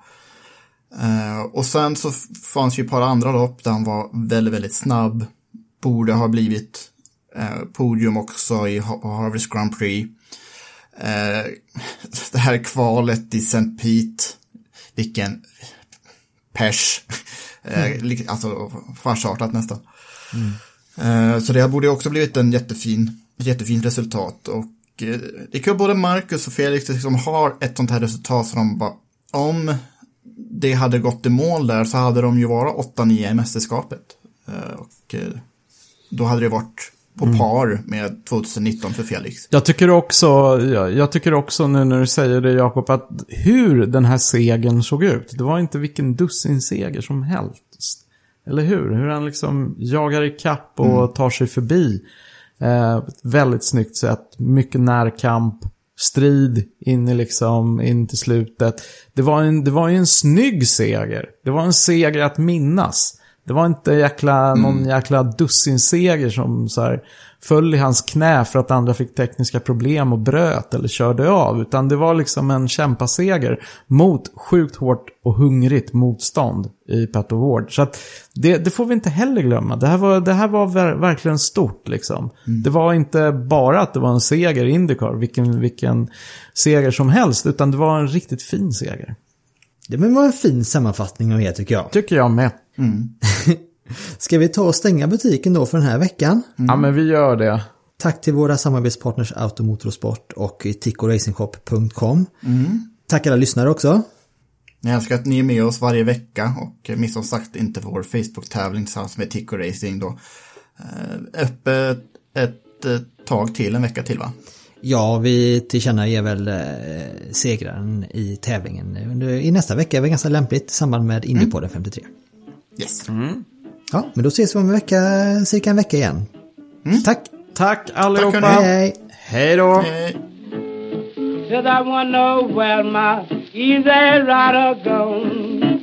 Speaker 3: Eh, och sen så fanns ju ett par andra lopp där han var väldigt, väldigt snabb. Borde ha blivit eh, podium också i Ha- Harvest Grand Prix. Eh, det här kvalet i St. Pete. Vilken pers. Lik- alltså farsartat nästan. Eh, Så det borde också blivit en jättefin, jättefint resultat. Och det är kul både Marcus och Felix som har ett sånt här resultat som de bara, om det hade gått i mål där så hade de ju varit 8-9 i mästerskapet. Eh, Och eh, då hade det varit på par med 2019 för Felix.
Speaker 2: Jag tycker också, jag, jag tycker också nu när du säger det Jakob, att hur den här segern såg ut. Det var inte vilken dussinseger som helst. Eller hur? Hur han liksom jagar i kapp och tar sig förbi. Eh, väldigt snyggt sätt. Mycket närkamp. Strid in i liksom, in till slutet. Det var, en, det var ju en snygg seger. Det var en seger att minnas. Det var inte jäkla, någon jäkla dussinseger som så här föll i hans knä för att andra fick tekniska problem och bröt eller körde av. Utan det var liksom en kämpaseger mot sjukt hårt och hungrigt motstånd i Pato Ward. Så att det, det får vi inte heller glömma. Det här var, det här var ver verkligen stort liksom. Det var inte bara att det var en seger i Indycar, vilken, vilken seger som helst, utan det var en riktigt fin seger.
Speaker 4: Det var en fin sammanfattning av er tycker jag.
Speaker 2: Tycker jag med.
Speaker 4: Ska vi ta och stänga butiken då för den här veckan?
Speaker 2: Ja, men vi gör det.
Speaker 4: Tack till våra samarbetspartners Automotorsport och tickoracingshop.com. Tack alla lyssnare också.
Speaker 3: Jag älskar att ni är med oss varje vecka och missa som sagt inte vår Facebook-tävling tillsammans med Tico Racing då. Eh, Öppet ett eh, tag till, en vecka till va?
Speaker 4: Ja, vi tillkännager väl eh, segraren i tävlingen i nästa vecka. är väl ganska lämpligt i samband med Indypodden 53.
Speaker 3: Yes. Mm.
Speaker 4: Ja, men då ses vi om en vecka, cirka en vecka igen. Mm. Tack!
Speaker 2: Tack allihopa.
Speaker 3: hörni.
Speaker 4: Hej!
Speaker 2: Hej då.
Speaker 1: Said I wanna know where my easy rider gone.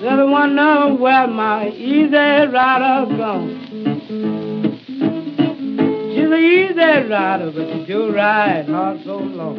Speaker 1: Said I wanna know where my easy rider gone. She's an easy rider, but she do ride hard so long.